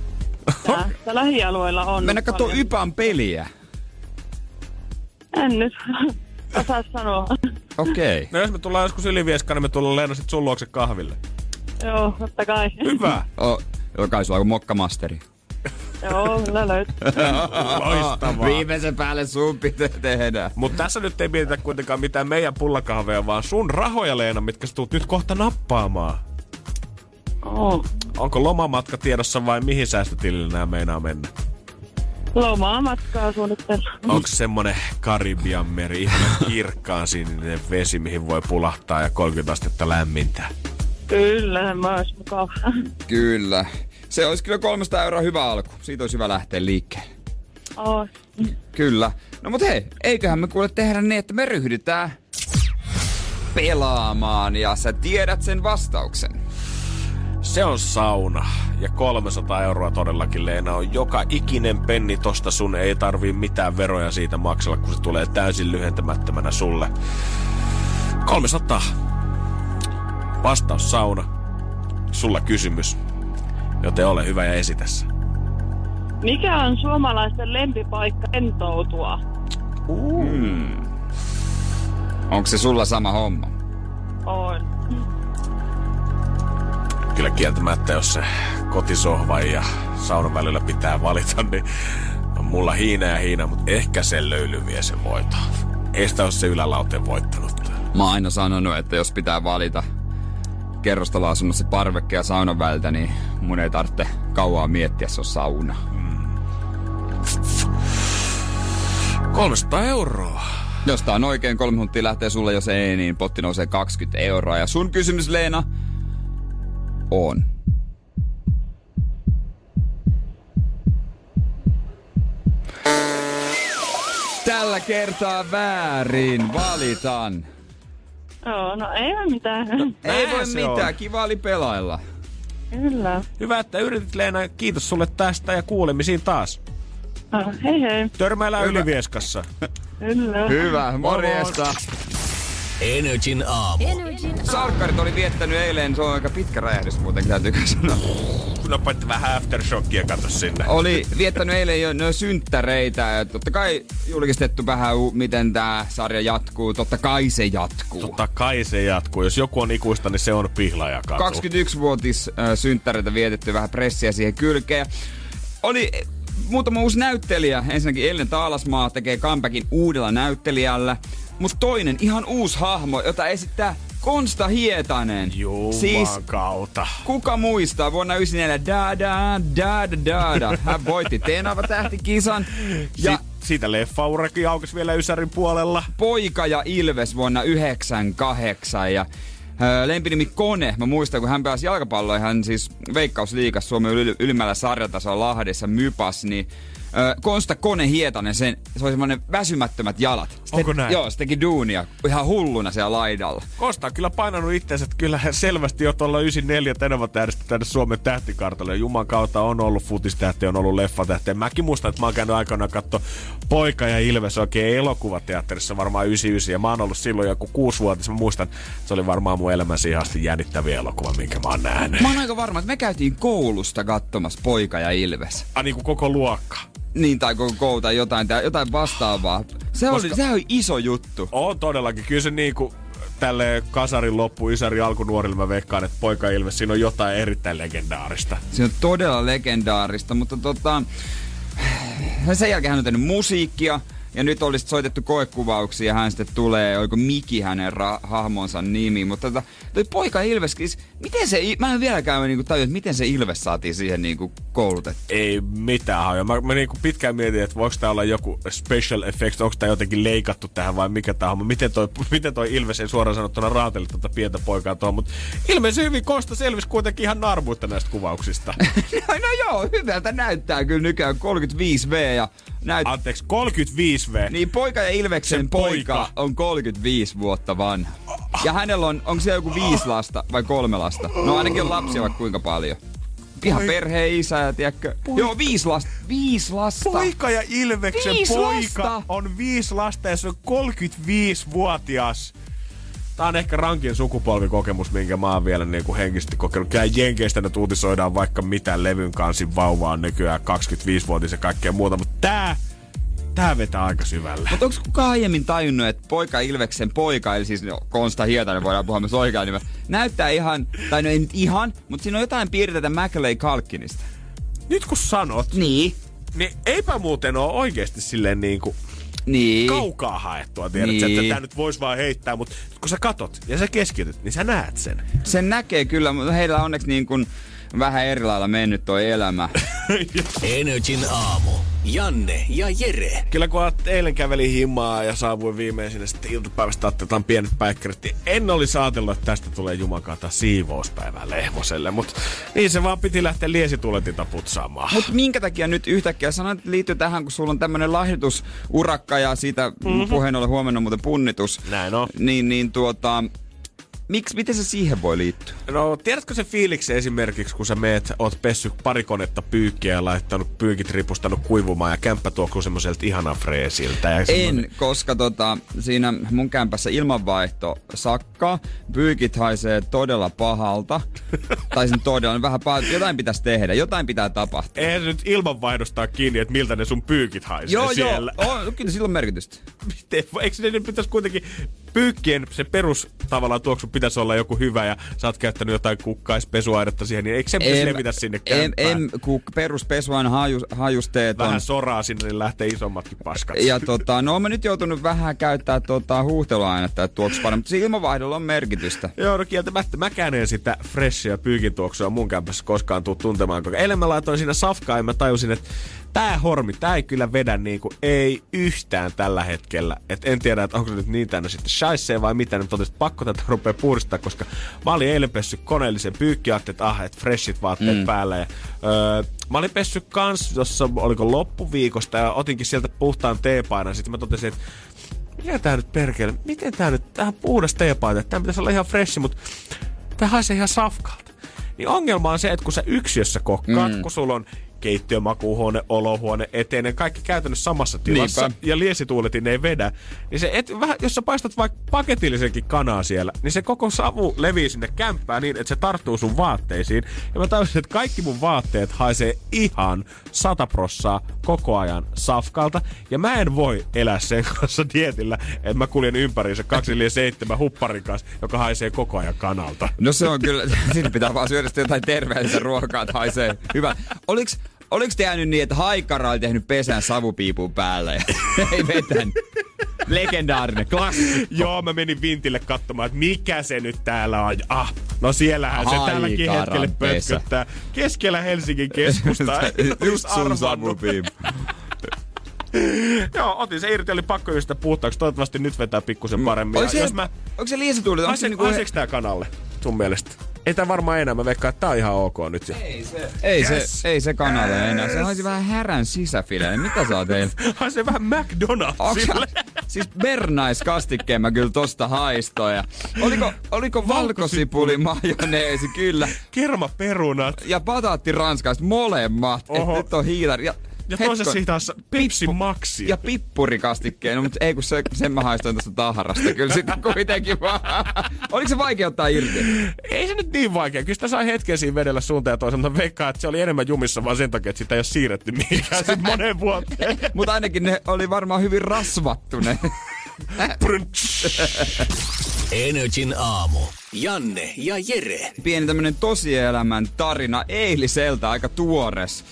Tää, <laughs> tää lähialueilla on. Mennä katsoa. Ypan peliä. En nyt osaa sanoa. Okei. Okay. No jos me tullaan joskus Ylivieskaan, niin me tullaan Leena sit sun luokse kahville. Joo, totta kai. Hyvä. <laughs> Oh, joka sulla on mokkamasteri. Joo, kyllä löytyy. <laughs> Loistavaa. Viimeisen päälle sun pitää tehdä. Mutta tässä nyt ei mietitä kuitenkaan mitään meidän pullakahveja, vaan sun rahoja, Leena, mitkä sä tulet nyt kohta nappaamaan. Oo. Onko lomamatka tiedossa vai mihin säästötilille nämä meinaa mennä? Lomaa matkaa. Onko semmonen Karibian meri, ihan kirkkaan sininen vesi, mihin voi pulahtaa ja 30 astetta lämmintä? Kyllä, se myös mukava. Kyllä. Se olisi kyllä 300 euroa hyvä alku. Siitä olisi hyvä lähteä liikkeelle. Oo. Kyllä. No mut hei, eiköhän me kuule tehdä niin, että me ryhdytään pelaamaan ja sä tiedät sen vastauksen. Se on sauna. Ja 300 euroa todellakin, Leena, on joka ikinen penni tosta sun ei tarvii mitään veroja siitä maksella, kun se tulee täysin lyhentämättömänä sulle. 300. Vastaus sauna. Sulla kysymys. Joten ole hyvä ja esitä se. Mikä on suomalaisten lempipaikka rentoutua? Onko se sulla sama homma? On. Kyllä kieltämättä, jos se kotisohva ja saunan välillä pitää valita, niin on mulla hiina ja hiina, mutta ehkä se löyly vie sen voiton. Ei sitä ole se ylälauten voittanut. Mä oon aina sanonut, että jos pitää valita kerrostaloasunnossa parvekke ja saunan väliltä, niin mun ei tarvitse kauaa miettiä, se on sauna. 300 euroa. Jos tää on oikein, kolme minuuttia lähtee sulle, jos ei, niin potti nousee 20 euroa. Ja sun kysymys, Leena, on. Tällä kertaa väärin, valitan. Joo, no ei ole mitään. Ei Näin voi mitään, kiva oli pelailla. Kyllä. Hyvä, että yritit Leena. Kiitos sulle tästä ja kuulemisiin taas. No, hei hei. Törmäillään Ylivieskassa. Kyllä. Hyvä, morjesta. Energin aamu. Sarkkarit oli viettänyt eilen, se on aika pitkä räjähdys muuten, täytyy sanoa. No paitti vähän aftershockia kato sinne. Oli viettänyt eilen jo no synttäreitä totta kai julkistettu vähän, miten tämä sarja jatkuu. Totta kai se jatkuu. Totta kai se jatkuu. Jos joku on ikuista, niin se on pihlaajakatu. 21-vuotis äh, synttäreitä vietetty, vähän pressiä siihen kylkeen. Oli eh, muutama uusi näyttelijä. Ensinnäkin Ellen Taalasmaa tekee comebackin uudella näyttelijällä. Mutta toinen ihan uusi hahmo, jota esittää Konsta Hietanen. Juman Siis kautta. Kuka muistaa vuonna 94 da da da da da. Hän voitti Tenava tähtikisan. Ja Ja si- siitä leffaurakin aukesi vielä Ysärin puolella. Poika ja Ilves vuonna 98 ja lempinimi Kone. Mä muistan, kun hän pääsi jalkapalloon, hän siis Veikkausliigas Suomen yl- ylimmällä sarjatasolla Lahdessa Mypas, niin ö, Konsta Kone Hietanen, sen, se oli semmoinen väsymättömät jalat. Se Onko näin? Joo, se teki duunia ihan hulluna siellä laidalla. Kosta on kyllä painanut itseensä, että kyllä selvästi jo tuolla 94 Tenava-tähdestä tänne Suomen tähtikartalle. Juman kautta on ollut futistähti, on ollut leffatähti. Mäkin muistan, että mä oon käynyt aikoinaan katso Poika ja Ilves oikein elokuvateatterissa varmaan 99. Ja mä oon ollut silloin joku kuusivuotias. Mä muistan, se oli varmaan mun elämässä ihan asti jännittäviä elokuva, minkä mä oon nähnyt. Mä oon aika varma, että me käytiin koulusta katsomassa Poika ja Ilves. Ah, niin kuin koko luokka. Niin, tai koko tai jotain, tai jotain vastaavaa. Se, oli, Koska- se oli iso juttu. On todellakin. Kyllä se niinku tälle kasarin loppu, Ysäri alkunuorille mä veikkaan, että Poika Ilves, siinä on jotain erittäin legendaarista. Se on todella legendaarista, mutta tota, sen jälkeen hän on tehnyt musiikkia, ja nyt olisi soitettu koekuvauksia, ja hän sitten tulee, oliko Miki hänen ra- hahmonsa nimi, mutta tota, toi poika Ilves, siis, miten se, mä en vieläkään niinku tajua, että miten se Ilves saatiin siihen niinku koulutettu. Ei mitään hajoa. Mä, mä niinku pitkään mietin, että voiko tää olla joku special effects, onko tää jotenkin leikattu tähän vai mikä tää on. Miten toi, miten toi Ilves ei suoraan sanottuna raateli tuota pientä poikaa tuohon, mutta ilmeisesti hyvin Kosta selvisi kuitenkin ihan narmuutta näistä kuvauksista. <laughs> no, no joo, hyvältä näyttää kyllä nykyään 35V ja näyttää. Anteeksi, 35V. Niin poika ja Ilveksen Sen poika. poika. on 35 vuotta vanha. Ja hänellä on, onko se joku viisi lasta vai kolme lasta? No ainakin on lapsia vaikka kuinka paljon. Ihan Poi- perheen isä ja tiedätkö? Joo, viisi lasta. Viisi lasta. Poika ja Ilveksen Viisi poika lasta. on viisi lasta ja se on 35-vuotias. Tää on ehkä rankin sukupolvikokemus, minkä mä oon vielä niin kuin henkisesti kokenut. Kyllä Jenkeistä nyt uutisoidaan vaikka mitä levyn kansin vauvaa on nykyään 25-vuotias ja kaikkea muuta, mutta tää, tää vetää aika syvälle. Mutta onko kukaan aiemmin tajunnut, että poika Ilveksen poika, eli siis no, Konsta Hietanen voidaan puhua myös oikein nimen, näyttää ihan, tai no ei nyt ihan, mutta siinä on jotain piirteitä Maclay Kalkkinista. Nyt kun sanot, Niin. niin eipä muuten ole oikeasti silleen niin kuin Niin. kaukaa haettua, tiedät niin. Että tää nyt vois vaan heittää, mutta kun sä katot ja sä keskityt, niin sä näet sen. Sen näkee kyllä, mutta heillä on onneksi niin kuin vähän eri lailla mennyt toi elämä. <laughs> Energin aamu. Janne ja Jere. Kyllä kun eilen kävelin himaa ja saavuin viimein sinne sitten iltapäivästä otetaan pienet päikkärit, niin en olisi ajatellut, että tästä tulee jumakata siivouspäivää Lehmoselle, mutta niin se vaan piti lähteä liesituletinta putsaamaan. Mutta minkä takia nyt yhtäkkiä sanoit, että liittyy tähän, kun sulla on tämmönen lahjoitusurakka ja siitä mm-hmm. puheen ollen huomenna muuten punnitus. Näin on. Niin, niin tuota, miksi, miten se siihen voi liittyä? No, tiedätkö se fiiliksi esimerkiksi, kun sä meet, oot pessy pari konetta pyykkiä ja laittanut pyykit ripustanut kuivumaan ja kämppä tuoksuu semmoiselta ihana freesiltä. Ja semmonen- En, koska tota, siinä mun kämpässä ilmanvaihto sakkaa, pyykit haisee todella pahalta. <laughs> tai sen todella vähän pahalta. Jotain pitäisi tehdä, jotain pitää tapahtua. Eihän se nyt ilmanvaihdosta kiinni, että miltä ne sun pyykit haisee joo, siellä. joo, on, kyllä sillä on merkitystä. <laughs> Miten? Eikö ne pitäisi kuitenkin pyykkien se perus tavallaan tuoksu pitäisi olla joku hyvä ja sä oot käyttänyt jotain kukkaispesuaidetta siihen, niin eikö se pitäisi levitä sinne kämppään? em, kun peruspesuain haju, hajusteet on. Vähän soraa sinne, niin lähtee isommatkin paskat. Ja tota, no mä nyt joutunut vähän käyttää tota, huuhteluainetta, että tuoksu paremmin, mutta ilmavaihdolla on merkitystä. Joo, no kieltämättä mäkään en sitä freshia pyykin tuoksua mun kämpässä koskaan tuu tuntemaan, koska eilen mä laitoin siinä safkaa ja mä tajusin, että tää hormi, tää ei kyllä vedä niinku, ei yhtään tällä hetkellä. Et en tiedä, että onko se nyt niin tänne sitten shaisee vai mitä, niin totesin, pakko tätä rupeaa puhdistaa, koska mä olin eilen pessy koneellisen pyykki, että ah, että freshit vaatteet mm. päällä. Ja, öö, mä olin pessy kans, jossa oliko loppuviikosta ja otinkin sieltä puhtaan teepainan. Sitten mä totesin, että mikä tää nyt perkele, miten tää nyt, tää puhdas teepaita, tää pitäisi olla ihan freshi, mutta tää haisee ihan safkalta. Niin ongelma on se, että kun sä yksiössä kokkaat, mm. kun sulla on keittiö, makuuhuone, olohuone, eteinen, kaikki käytännössä samassa tilassa. Niinpä. Ja liesituuletin ei vedä. Niin se, et, vähän, jos sä paistat vaikka paketillisenkin kanaa siellä, niin se koko savu levii sinne kämppään niin, että se tarttuu sun vaatteisiin. Ja mä tajusin, että kaikki mun vaatteet haisee ihan sataprossaa koko ajan safkalta. Ja mä en voi elää sen kanssa dietillä, että mä kuljen ympäriinsä 247 hupparin kanssa, joka haisee koko ajan kanalta. No se on kyllä, <laughs> siinä pitää vaan syödä jotain terveellistä ruokaa, että haisee hyvä. Oliks, Oliko te jäänyt niin, että Haikara oli tehnyt pesän savupiipun päälle ja <laughs> ei vetänyt? Legendaarinen, klassikko. Joo, mä menin Vintille katsomaan, että mikä se nyt täällä on. Ah, no siellähän Haikaran se tälläkin hetkellä pötköttää. Keskellä Helsingin keskusta. <laughs> Just sun savupiippu. Joo, otin se irti, oli pakko just puhtaaksi. Toivottavasti nyt vetää pikkusen paremmin. Onko se, jos mä... onko se liisatuuli? Onko se niinku... tää kanalle sun mielestä? Ei tää varmaan enää. Mä veikkaan, että tää on ihan ok nyt. Ei se, ei yes. se, ei se kanalle yes. enää. Se haisi vähän härän sisäfileen. Mitä saa teillä? <laughs> Haisi vähän McDonald'sille. <laughs> siis bernaiskastikkeen mä kyllä tosta haistoin. oliko, oliko valkosipuli majoneesi? Kyllä. Kerma perunat. Ja pataatti ranskaiset molemmat. Et nyt on hiilari. Ja ja toisessa siitä taas Pepsi Maxi. Ja pippurikastikkeen, no, mutta ei kun se, sen mä haistoin tuosta taharasta kyllä sitten <laughs> kuitenkin vaan. Oliko se vaikea ottaa irti? Ei se nyt niin vaikea. Kyllä sitä sai hetken siinä vedellä suuntaan ja toisaalta veikkaa, että se oli enemmän jumissa vaan sen takia, että sitä ei ole siirretty mihinkään sitten moneen vuoteen. <laughs> mutta ainakin ne oli varmaan hyvin rasvattu ne. <laughs> Energin aamu. Janne ja Jere. Pieni tämmönen tosielämän tarina eiliseltä, aika tuores.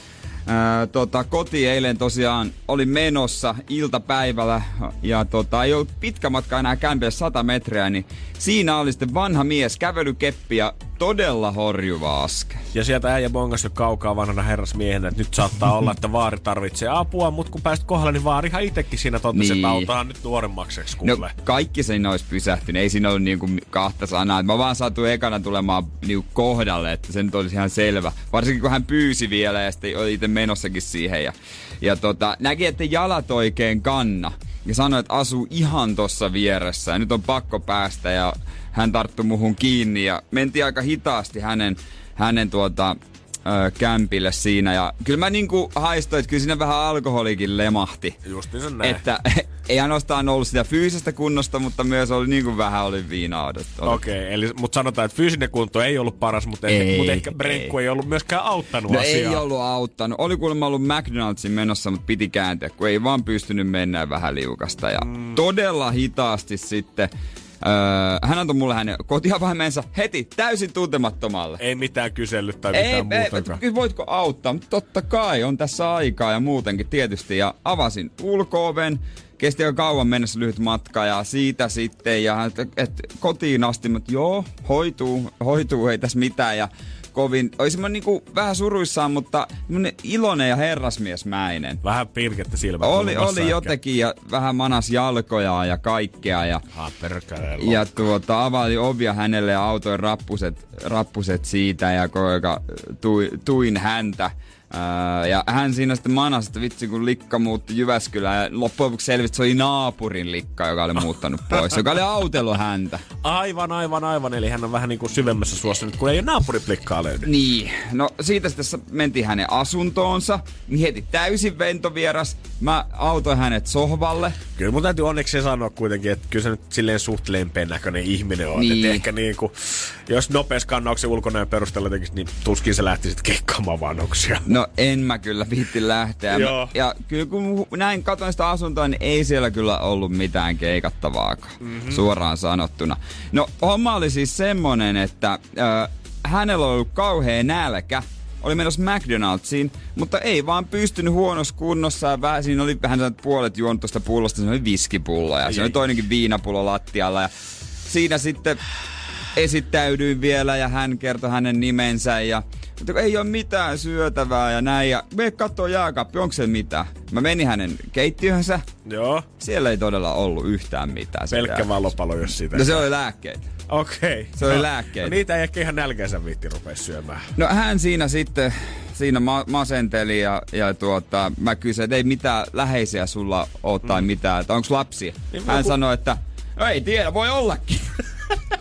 Tota, koti eilen tosiaan oli menossa iltapäivällä ja tota, ei ollut pitkä matka enää kämpeä 100 metriä, niin siinä oli sitten vanha mies, kävelykeppi ja todella horjuva aske. Ja sieltä äijä bongas jo kaukaa vanhana herrasmiehenä, että nyt saattaa olla, että vaari tarvitsee apua, mutta kun pääsit kohdalle, niin vaarihan itsekin siinä totesi, niin. että autaan nyt nuoremmakseksi kuule. No, kaikki siinä olisi pysähtynyt, ei siinä ollut niinku kahta sanaa. Mä vaan saatu ekana tulemaan niinku kohdalle, että se nyt olisi ihan selvä. Varsinkin kun hän pyysi vielä ja sitten oli itse menossakin siihen. Ja, ja tota, näki, että jalat oikein kanna. Ja sanoi, että asuu ihan tossa vieressä ja nyt on pakko päästä ja hän tarttui muhun kiinni ja mentiin aika hitaasti hänen, hänen tuota, ö, kämpille siinä. Ja kyllä mä niinku haistoin, että kyllä siinä vähän alkoholikin lemahti. Justiinsa näin. Että <laughs> ei ainoastaan ollut sitä fyysistä kunnosta, mutta myös oli niinku vähän oli viinaa. Okei, okay, eli mutta sanotaan, että fyysinen kunto ei ollut paras, mutta, ei, ehkä, mutta ehkä brenkku ei. ei ollut myöskään auttanut no asiaa. ei ollut auttanut. Oli kuulemma ollut McDonaldsin menossa, mutta piti kääntyä, kun ei vaan pystynyt mennä vähän liukasta. Ja mm. todella hitaasti sitten Öö, hän antoi mulle hänen kotiavaimensa heti täysin tuntemattomalle. Ei mitään kysellyt tai mitään ei, muutakaan. Ei, voitko auttaa? Mutta totta kai, on tässä aikaa ja muutenkin tietysti. Ja avasin ulkooven, kesti jo kauan mennessä lyhyt matka ja siitä sitten ja et, et, kotiin asti, mutta joo, hoituu, hoituu, ei tässä mitään ja kovin, olisi mä niinku vähän suruissaan, mutta iloinen ja herrasmiesmäinen. Vähän pirkettä silmät. Oli, oli ehkä. jotenkin ja vähän manas jalkoja ja kaikkea. Ja, ha, ja tuota, availi ovia hänelle ja autoin rappuset, rappuset siitä ja koika tuin häntä. Öö, ja hän siinä sitten manasi, että vitsi kun likka muutti Jyväskylään ja loppujen lopuksi selvisi, että se oli naapurin likka, joka oli muuttanut pois, joka oli autellut häntä. Aivan, aivan, aivan. Eli hän on vähän niin kuin syvemmässä suossa nyt, kun ei ole naapuriplikkaa löydy. Niin. No siitä sitten mentiin hänen asuntoonsa, niin heti täysin ventovieras. Mä autoin hänet sohvalle. Kyllä mun täytyy onneksi sanoa kuitenkin, että kyllä se nyt silleen suht lempeän näköinen ihminen on. Niin. Että ehkä niin kuin, jos nopeassa kannauksen ulkonäön perusteella tekisi, niin tuskin se lähti sitten keikkaamaan vanhuksia. No en mä kyllä viitti lähteä. Joo. Ja kyllä kun näin katoin sitä asuntoa, niin ei siellä kyllä ollut mitään keikattavaa, mm-hmm. suoraan sanottuna. No homma oli siis semmonen, että äh, hänellä oli ollut kauhea nälkä oli menossa McDonald'siin, mutta ei vaan pystynyt huonossa kunnossa. Ja vähän, siinä oli vähän puolet juonut tuosta pullosta, se oli viskipullo ja se oli toinenkin viinapullo lattialla. Ja siinä sitten esittäydyin vielä ja hän kertoi hänen nimensä ja Mutta ei ole mitään syötävää ja näin. Ja me katsoo jääkaappi, onko se mitään. Mä menin hänen keittiönsä. Joo. Siellä ei todella ollut yhtään mitään. Pelkkä valopalo, jos sitä. No se oli lääkkeitä. Okei. Okay. Se oli no, lääkkeitä. No niitä ei ehkä ihan nälkänsä viitti rupea syömään. No hän siinä sitten, siinä ma- masenteli ja, ja tuota, mä kysyin, että ei mitään läheisiä sulla ole tai Mm. mitään, että onko lapsia. Niin hän joku- sanoi, että no ei tiedä, voi ollakin. <laughs>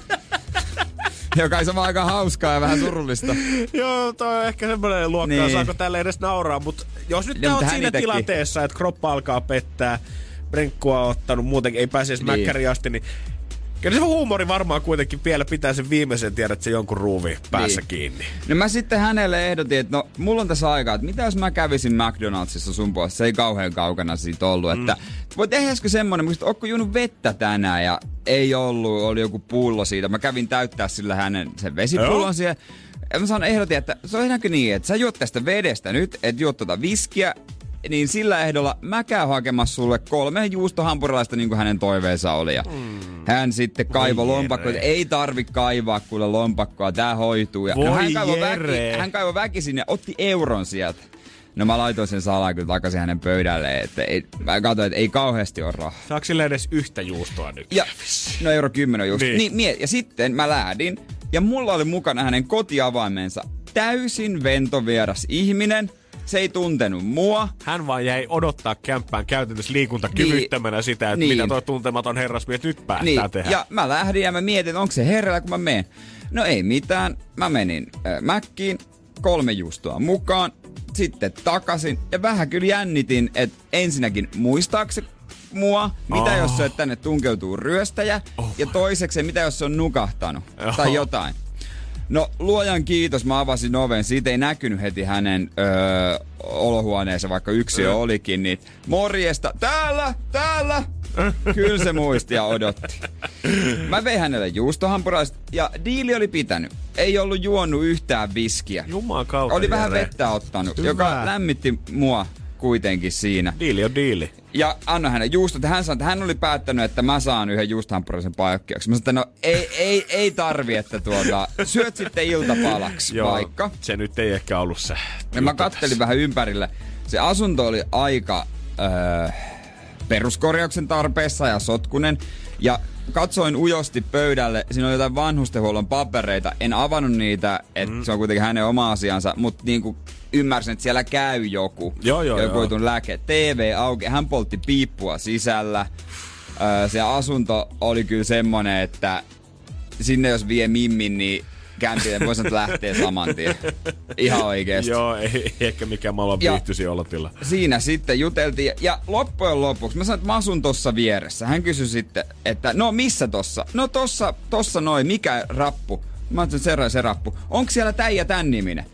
Joka vaan aika hauskaa ja vähän surullista. <laughs> Joo, toi on ehkä semmoinen luokka, Niin. saako tälle edes nauraa, mutta jos nyt no, oot siinä itekin. tilanteessa, että kroppa alkaa pettää, brenkkua on ottanut, muuten ei pääse edes Niin. mäkkäriin asti, niin kyllä se huumori varmaan kuitenkin vielä pitää sen viimeisen tiedä, että se jonkun ruuvi päässä Niin. kiinni. No mä sitten hänelle ehdotin, että no mulla on tässä aikaa, että mitä jos mä kävisin McDonaldsissa sun puolesta, se ei kauhean kaukana siitä ollut, että voi tehdäisikö semmonen, että onko juonut vettä tänään ja ei ollut, oli joku pullo siitä. Mä kävin täyttää sillä hänen sen vesipullon Joo. siihen. Ja mä sanoin, ehdotin, että se on ihanko niin, että sä juot tästä vedestä nyt, että juot tota viskiä, niin sillä ehdolla mä käyn hakemassa sulle kolme juustohampurilaista niin kuin hänen toiveensa oli. Ja hän sitten kaivoi Voi lompakkoa, ei tarvi kaivaa kuule lompakkoa, tää hoituu. Ja no, Voi hän kaivoi, Jere. väki, hän kaivoi väkisin ja otti euron sieltä. No mä laitoin sen salaa kyllä takaisin hänen pöydälleen, että ei, mä katsoin, että ei kauheasti ole rahaa. Saako sille edes yhtä juustoa nyt? Ja, no euro kymmenen just. Niin. Niin. Niin, mie- ja sitten mä lähdin, ja mulla oli mukana hänen kotiavaimensa. Täysin ventovieras ihminen. Se ei tuntenut mua. Hän vaan jäi odottaa kämppään käytännössä liikuntakyvyttömänä sitä, että Niin. mitä toi tuntematon herrasmies nyt päättää Niin, tehdä. ja mä lähdin ja mä mietin, että onko se hereillä, kun mä menen. No ei mitään. Mä menin äh, Mäkkiin, kolme juustoa mukaan, sitten takaisin. Ja vähän kyllä jännitin, että ensinnäkin muistaako se mua, mitä Oh. jos se tänne tunkeutuu ryöstäjä, Oh ja toiseksi mitä jos se on nukahtanut Oho. tai jotain. No luojan kiitos, mä avasin oven. Siitä ei näkynyt heti hänen öö, olohuoneessa, vaikka yksi jo olikin. Niin morjesta, täällä, täällä. <laughs> Kyllä se muisti ja odotti. Mä vein hänelle juustohampuraiset ja diili oli pitänyt. Ei ollut juonut yhtään viskiä. Juman kautta, Oli vähän vettä ottanut, Hyvä. joka lämmitti mua kuitenkin siinä. Diili on diili. Ja anna hänen juustot. Hän sanoi, että hän oli päättänyt, että mä saan yhden juustohampuraisen palkkiaksi. Mä sanoin, että no ei, ei, ei tarvi, että tuota, syöt sitten iltapalaksi vaikka. Se nyt ei ehkä ollut se. Ja mä kattelin tässä. vähän ympärille. Se asunto oli aika öö, peruskorjauksen tarpeessa ja sotkunen. Ja katsoin ujosti pöydälle, siinä oli jotain vanhustenhuollon papereita. En avannut niitä, että mm. se on kuitenkin hänen oma asiansa, mutta niinku ymmärsin, että siellä käy joku. Joo, joo, joku joo. lääke. TV auki, hän poltti piippua sisällä. Öö, se asunto oli kyllä semmonen, että sinne jos vie mimmin, niin kämpille voi sanoa, että lähtee saman tien. Ihan oikeesti. Joo, ei, ei ehkä mikään maailman viihtyisi olotila. Siinä sitten juteltiin ja loppujen lopuksi mä sanoin, että mä asun tossa vieressä. Hän kysyi sitten, että no missä tossa? No tossa, tossa noin, mikä rappu? Mä sanoin, se, ja se rappu. Onko siellä tän ja tän niminen?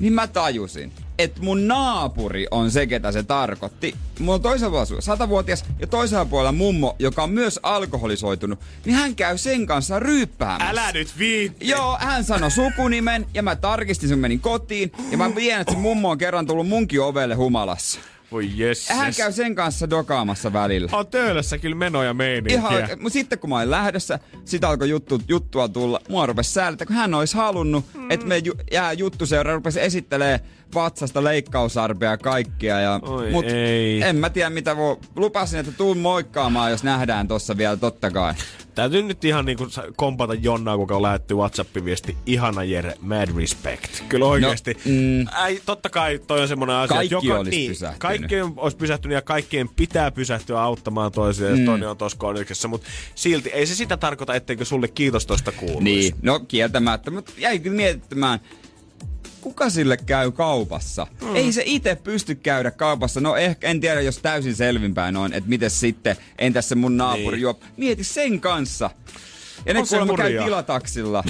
Niin mä tajusin, että mun naapuri on se, ketä se tarkoitti. Mulla on toisella puolella satavuotias ja toisella puolella mummo, joka on myös alkoholisoitunut. Niin hän käy sen kanssa ryyppäämässä. Älä nyt viitti! Joo, hän sanoi sukunimen ja mä tarkistin sen menin kotiin ja mä vien, että se mummo on kerran tullut munkin ovelle humalassa. Voi jes. Hän käy sen kanssa dokaamassa välillä. On töölössä kyllä menoja meininkiä. Ihan, oikein. Mut sitten kun mä olin lähdössä, sit alkoi juttu, juttua tulla. Mua rupesi säädä, kun hän olisi halunnut, mm. että me ju, jää juttuseura rupesi esittelee vatsasta leikkausarpea kaikkia. Ja, Oi mut ei. en mä tiedä mitä voi. Lupasin, että tuun moikkaamaan, jos nähdään tossa vielä, totta kai. Täytyy nyt ihan niinku kompata Jonnaa, kuka on lähetti WhatsApp-viesti. Ihana Jere, mad respect. Kyllä oikeesti. No, mm. Ai, totta kai toi on semmonen asia, Kaikki että joka, olisi niin, pysähtynyt. kaikkien olisi pysähtynyt ja kaikkien pitää pysähtyä auttamaan toisiaan, jos toinen on tossa konjuksessa. Mutta silti ei se sitä tarkoita, etteikö sulle kiitos tosta kuuluisi. Niin, no kieltämättä, mutta jäi kyllä miettimään, kuka sille käy kaupassa? Mm. Ei se itse pysty käydä kaupassa. No ehkä, en tiedä jos täysin selvinpäin on, että miten sitten, entäs se mun naapuri Niin. juo. Mieti sen kanssa. Ja ne kuulemma käy tilataksilla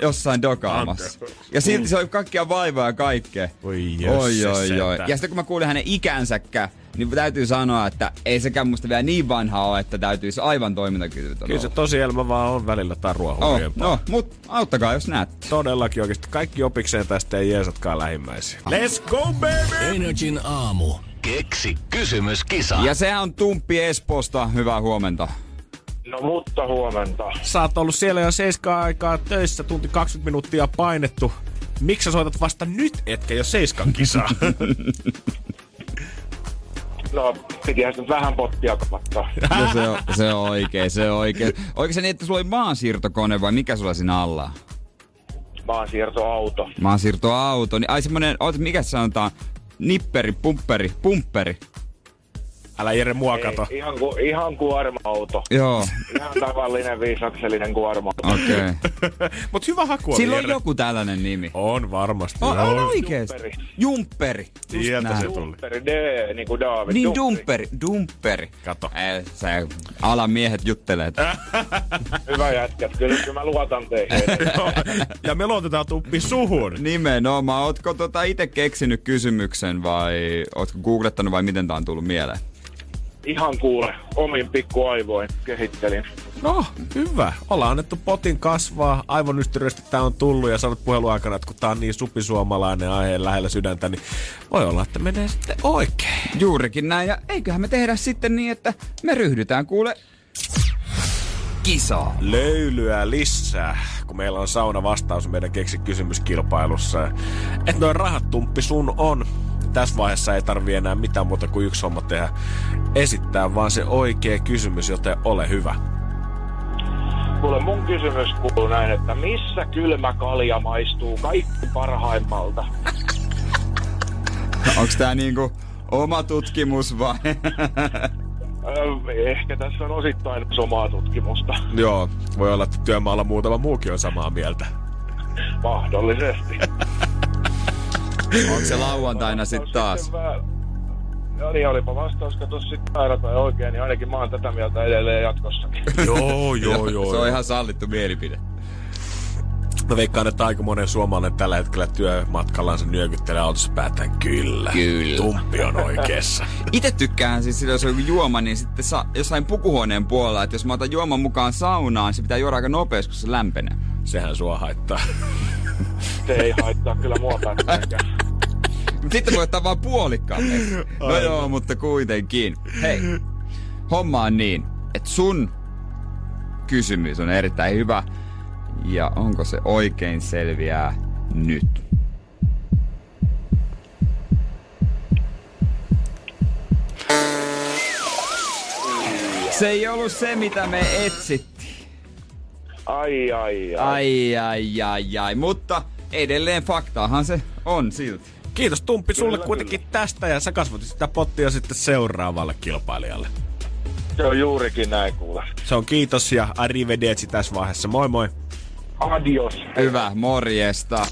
jossain dokaamassa. Ja silti se oli kaikkia vaivaa ja kaikkea. Oi, oi, oi. sentään. Ja sitten kun mä kuulin hänen ikänsäkään, niin täytyy sanoa, että ei sekään musta vielä niin vanha ole, että täytyisi aivan toimintakyvytön Kyllä se olla. tosielämä vaan on välillä tarua Oh, no, mut auttakaa jos näette. Todellakin oikeesti. Kaikki opikseen tästä ei jeesatkaan lähimmäisiä. Let's go, baby! Energin aamu. Keksi kysymyskisa. Ja sehän on Tumppi Espoosta. Hyvää huomenta. No mutta huomenta. Sä oot ollut siellä jo 7 aikaa töissä, tunti 20 minuuttia painettu. Miksi sä soitat vasta nyt, etkä jo seiskan kisaa? <laughs> No, pitihän nyt vähän pottia kapattaa. No se on, se on oikein, se on oikein. Oliko se niin, että sulla oli maansiirtokone vai mikä sulla siinä alla? Maansiirtoauto. Maansiirtoauto. Niin, ai semmonen, mikä se sanotaan? Nipperi, pumpperi, pumpperi. Älä Jere mua kato. Ei, ihan, ku, ihan kuorma-auto. Joo, Ihan tavallinen viisakselinen kuorma-auto. okei. Okay. <laughs> Mut hyvä haku oli, Sillä on Jere. joku tällainen nimi. On varmasti. On, on oikeesti. Jumpperi. Jumpperi. Just Sieltä se tuli. Dumperi, D, niin kuin David. Niin dumperi, dumperi. Kato. Eh, se alan miehet juttelee. <laughs> Hyvä jätkät, kyllä, kyllä mä luotan teihin. <laughs> Ja me luotetaan tuppi suhun. Nimenomaan. Ootko tota itse keksinyt kysymyksen vai ootko googlettanut vai miten tää on tullut mieleen? Ihan kuule, omin pikkuaivoin kehittelin. No, hyvä. Ollaan annettu potin kasvaa. Aivonystyröistä tää on tullut ja sanot puheluaikana, että kun tää on niin supisuomalainen aihe lähellä sydäntä, niin voi olla, että menee sitten oikein. Juurikin näin. Ja eiköhän me tehdä sitten niin, että me ryhdytään kuule kisaa. Löylyä lisää, kun meillä on sauna vastaus meidän keksi kysymyskilpailussa. Et noin rahat tumppi sun on. Tässä vaiheessa ei tarvi enää mitään muuta kuin yksi homma tehdä. Esittää vaan se oikea kysymys, joten ole hyvä. Kuule, mun kysymys kuuluu näin, että missä kylmä kalja maistuu kaikki parhaimmalta? Onks tää niinku oma tutkimus vai? Ehkä tässä on osittain omaa tutkimusta. Joo, voi olla, että työmaalla muutama muukin on samaa mieltä. Mahdollisesti. <laughs> Onko se lauantaina sit taas? Sitten vä- No niin, olipa vastaus, kato sitten väärä tai oikein, niin ainakin mä oon tätä mieltä edelleen jatkossakin. <laughs> joo, joo, joo. Se on ihan sallittu mielipide. Mä veikkaan, että aika monen suomalainen tällä hetkellä työmatkallansa nyökyttelee autossa päätään kyllä. Kyllä. Tumppi on oikeassa. <laughs> Itse tykkään siis sillä, jos on joku juoma, niin sitten sa- jossain pukuhuoneen puolella, että jos mä otan juoman mukaan saunaan, se pitää juoda aika nopeasti, kun se lämpenee. Sehän sua haittaa. <laughs> Se ei haittaa kyllä. Mut sitten voi ottaa vaan puolikkaan. No joo, mutta kuitenkin. Hei, homma on niin, että sun kysymys on erittäin hyvä. Ja onko se oikein selviää nyt? Se ei ollut se, mitä me etsittiin. Ai, ai, ai. Ai, ai, ai, ai. Mutta edelleen faktaahan se on silti. Kiitos Tumppi sulle Kyllä, kuitenkin tästä ja sä kasvatit sitä pottia sitten seuraavalle kilpailijalle. Se on juurikin näin kuule. Se on kiitos ja arrivederci tässä vaiheessa. Moi moi. Adios. Hyvä, morjesta.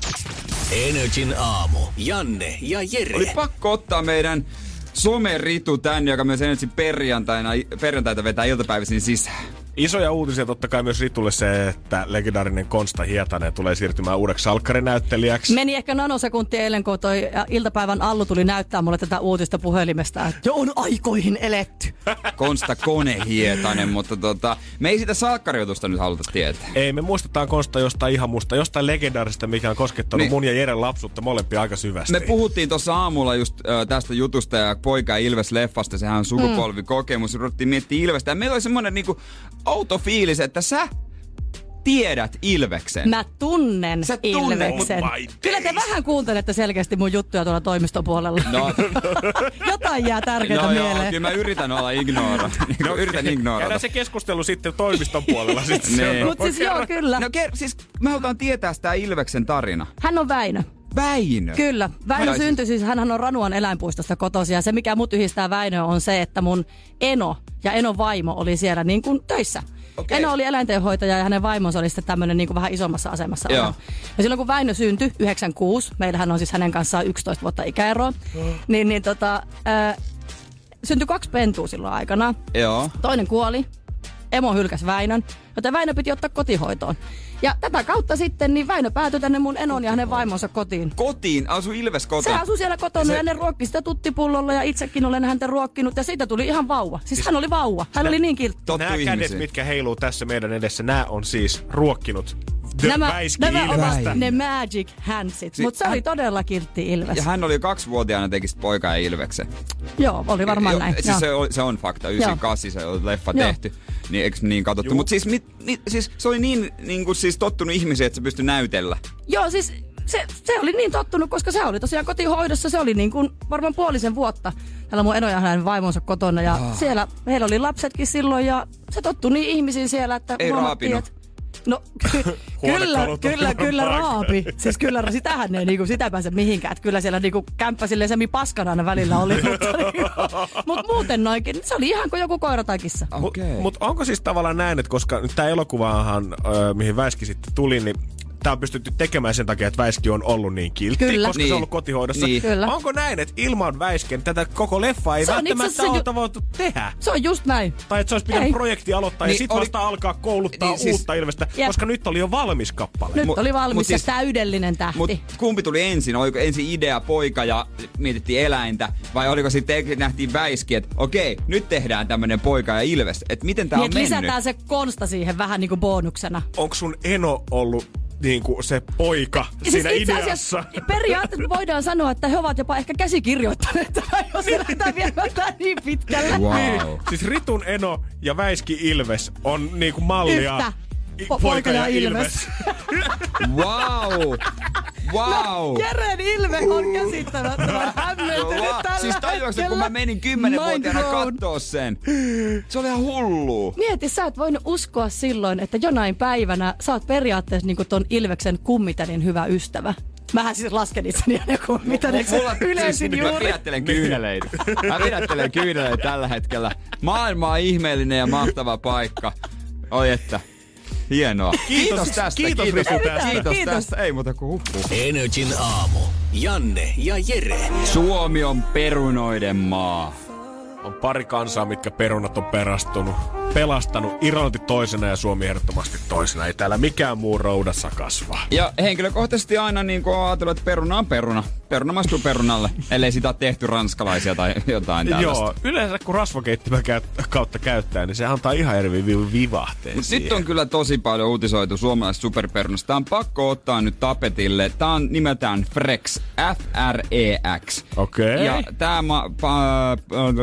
Energin aamu. Janne ja Jere. Oli pakko ottaa meidän someritu tänne, joka myös ensin perjantaina, perjantaita vetää iltapäivisin sisään. Isoja uutisia totta kai myös Ritulle se, että legendaarinen Konsta Hietanen tulee siirtymään uudeksi salkkarinäyttelijäksi. Meni ehkä nanosekunti eilen, kun toi iltapäivän Allu tuli näyttää mulle tätä uutista puhelimesta, että jo on aikoihin eletty. <laughs> Konsta Konehietanen, mutta tota, me ei sitä salkkariutusta nyt haluta tietää. Ei, me muistetaan Konsta jostain ihan musta, jostain legendaarista, mikä on koskettanut Niin. mun ja Jeren lapsuutta molempia aika syvästi. Me puhuttiin tuossa aamulla just ö, tästä jutusta ja poika ja Ilves-leffasta, sehän on sukupolvikokemus, mm. ruvettiin miettimään Ilvestä. Ja meillä oli semmoinen niinku outo fiilis, että sä tiedät Ilveksen. Mä tunnen Sä tunnet, Ilveksen. mut Kyllä te vähän kuuntelette selkeästi mun juttuja tuolla toimiston puolella. No, <laughs> Jotain jää tärkeää no joo, mieleen. kyllä mä yritän olla ignora. <laughs> No, yritän ignorata. Käydään se keskustelu sitten toimiston puolella. sitten <laughs> Niin. Mutta siis joo, kyllä. No ker- siis me halutaan tietää sitä Ilveksen tarina. Hän on Väinö. Väinö. Kyllä. Väinö siis- syntyi siis, hänhän on Ranuan eläinpuistosta kotoisin ja se mikä mut yhdistää Väinö on se, että mun Eno ja Enon vaimo oli siellä niin kuin töissä. Okei. Eno oli eläintenhoitaja ja hänen vaimonsa oli sitten tämmöinen niin kuin vähän isommassa asemassa. Joo. Ja silloin kun Väinö syntyi, 96, meillähän on siis hänen kanssaan 11 vuotta ikäeroa, niin, niin tota, ää, syntyi kaksi pentua silloin aikana. Joo. Toinen kuoli, emo hylkäsi Väinön, joten Väinö piti ottaa kotihoitoon. Ja tätä kautta sitten niin Väinö päätyi tänne mun enon ja hänen vaimonsa kotiin. Kotiin, asu Ilves Se kotona. asui siellä kotona Se- ja ne ruokki sitä tuttipullolla ja itsekin olen häntä ruokkinut ja siitä tuli ihan vauva. Siis hän oli vauva. Hän oli niin kiltti. Tottu Nämä kädet, mitkä heiluu tässä meidän edessä, nämä on siis ruokkinut The Nämä, nämä ovat ne magic handsit. Si- Mutta se oli hän- todella kiltti Ilves. Ja hän oli kaksivuotiaana tekisi poika ja Ilveksen. Joo, oli varmaan Joo, näin. Siis Joo. se, on, se on fakta, 98 se on leffa Joo. tehty. Niin eikö niin katsottu? Mutta siis, mit, mit, siis se oli niin, niin kuin siis tottunut ihmisiä, että se pystyi näytellä. Joo, siis se, se oli niin tottunut, koska se oli tosiaan kotihoidossa. Se oli niin kuin varmaan puolisen vuotta. Täällä mun eno ja hänen vaimonsa kotona. Ja oh. siellä heillä oli lapsetkin silloin ja se tottui niin ihmisiin siellä, että Ei huomattiin, raapinut. että No ky- <laughs> kyllä, kyllä, kyllä raapi. Siis kyllä sitähän ei niinku, sitä pääse mihinkään. Että kyllä siellä niinku kämppä silleen semi paskana aina välillä oli. <laughs> mutta, niinku, mut muuten noinkin, se oli ihan kuin joku koira tai kissa. Okei. Mutta mut onko siis tavallaan näin, että koska nyt tämä elokuvaahan, ö, mihin Väiski sitten tuli, niin tämä on pystytty tekemään sen takia, että Väiski on ollut niin kiltti, Kyllä. koska se Niin. on ollut kotihoidossa. Niin. Kyllä. Onko näin, että ilman Väisken tätä koko leffaa ei Se välttämättä ole voitu tehdä? Se on just näin. Tai että se olisi pitänyt Ei. projekti aloittaa ja Niin, sitten oli- vasta alkaa kouluttaa Niin, siis- uutta ilmestä, Jep. koska nyt oli jo valmis kappale. Nyt Mut- oli valmis mut ja siis- täydellinen tähti. Mutta kumpi tuli ensin? Oliko ensin idea poika ja mietittiin eläintä? Vai oliko sitten nähtiin väiski, että okei, nyt tehdään tämmönen poika ja ilves. Että miten tää niin, on että mennyt? lisätään se konsta siihen vähän niinku bonuksena. Onko sun eno ollut niin kuin se poika Ja siinä siis itse ideassa? asiassa periaatteessa voidaan sanoa, että he ovat jopa ehkä käsikirjoittaneet tämän, <laughs> jos se lähdetään viemään niin pitkälle. Wow. Siis Ritun eno ja Väiski Ilves on niinku mallia. Yhtä. Po- poika ja Ilves. <laughs> Wow! Wow! Jeren ilme on käsittämättömän <laughs> hämmentynyt Wow. tällä Siis tajuaksä, kun mä menin kymmenenvuotiaana kattoo sen. Se oli ihan hullu. Mieti, sä et voinut uskoa silloin, että jonain päivänä sä oot periaatteessa niin ton Ilveksen kummitänin hyvä ystävä. Mähän siis lasken itseni aina kummitäneksi. Yleisin Mä juuri. pidättelen kyyneleitä. Mä pidättelen kyyneleitä tällä hetkellä. Maailma on ihmeellinen ja mahtava paikka. Oi että. Hienoa. Kiitos, tästä. kiitos, kiitos, kiitos, tästä. kiitos Kiitos. tästä. Ei muuta kuin huppuu. Energin aamu. Janne ja Jere. Suomi on perunoiden maa. On pari kansaa, mitkä perunat on perastunut, pelastanut. Irlanti toisena ja Suomi ehdottomasti toisena. Ei täällä mikään muu roudassa kasva. Ja henkilökohtaisesti aina niin kuin ajatellut, että peruna on peruna. Peruna maistuu perunalle, ellei sitä ole tehty ranskalaisia tai jotain tällaista. Joo, yleensä kun rasvakeittimän käy- kautta käyttää, niin se antaa ihan eri vi- vivahteen Nyt siihen. on kyllä tosi paljon uutisoitu suomalaisesta superperunasta. Tää on pakko ottaa nyt tapetille. Tää on nimeltään Frex. F-R-E-X. Okei. Ja tää ma- pa-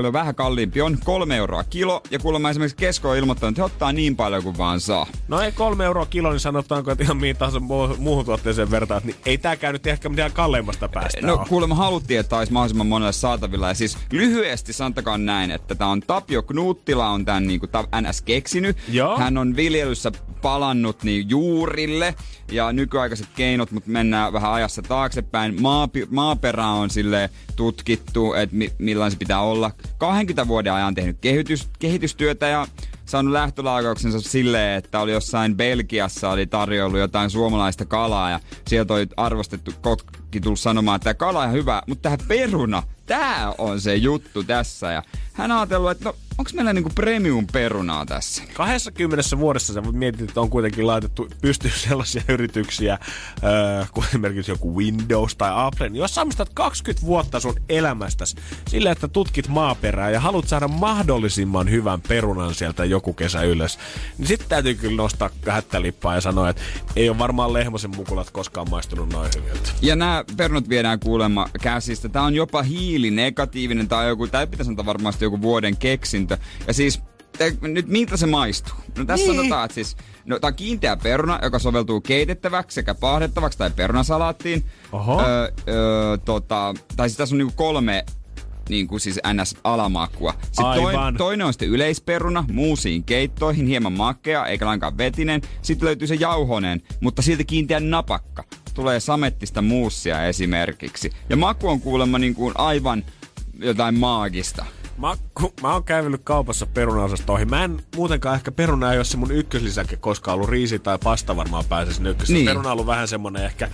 pa- vähän kalliimpi on kolme euroa kilo. Ja kuulemma esimerkiksi Kesko on ilmoittanut, että he ottaa niin paljon kuin vaan saa. No ei kolme euroa kilo, niin sanotaanko, että ihan mihin tahansa muu- muuhun tuotteeseen vertaan, niin ei tääkään nyt ehkä mitään kalleimmasta päästä No kuulemma haluttiin, että olisi mahdollisimman monelle saatavilla. Ja siis lyhyesti sanotakaa näin, että tämä on Tapio Knuuttila on tämän niin kuin NS keksinyt. Joo. Hän on viljelyssä palannut niin juurille ja nykyaikaiset keinot, mutta mennään vähän ajassa taaksepäin. Maapi- maaperä on sille tutkittu, että mi- millainen se pitää olla. 20 vuoden ajan tehnyt kehitys- kehitystyötä ja saanut lähtölaukauksensa silleen, että oli jossain Belgiassa oli tarjollut jotain suomalaista kalaa ja sieltä oli arvostettu kokki tullut sanomaan, että tämä kala on hyvä, mutta tämä peruna, tämä on se juttu tässä. Ja hän ajatellut, että no, onko meillä niinku premium perunaa tässä? 20 vuodessa sä mietit, että on kuitenkin laitettu pystyyn sellaisia yrityksiä, öö, kuin esimerkiksi joku Windows tai Apple, niin jos sä omistat 20 vuotta sun elämästäsi sillä, että tutkit maaperää ja haluat saada mahdollisimman hyvän perunan sieltä joku kesä ylös, niin sitten täytyy kyllä nostaa hättälippaa ja sanoa, että ei ole varmaan Lehmosen mukulat koskaan maistunut noin hyviltä. Ja nämä perunat viedään kuulemma käsistä. Tämä on jopa hiilinegatiivinen tai joku, tai pitäisi sanoa varmasti joku vuoden keksintö. Ja siis te, nyt miltä se maistuu? No tässä niin. sanotaan, että siis, no tämä on kiinteä peruna, joka soveltuu keitettäväksi sekä paahdettavaksi tai perunasalaattiin. Oho. Öö, öö, tota, tai siis tässä on niinku kolme niin kuin siis NS-alamakua. Sitten Aivan. toin, toinen on sitten yleisperuna, muusiin keittoihin, hieman makea, eikä lainkaan vetinen. Sitten löytyy se jauhonen, mutta silti kiinteä napakka. Tulee samettista muussia esimerkiksi. Ja maku on kuulemma niin kuin aivan jotain maagista. Mä, kun mä oon kävellyt kaupassa perunaosastoihin. Mä en muutenkaan ehkä peruna ei ole se mun ykköslisäke koskaan ollut. Riisi tai pasta varmaan pääsee sinne ykkös. Niin. Niin. Peruna on ollut vähän semmonen ehkä...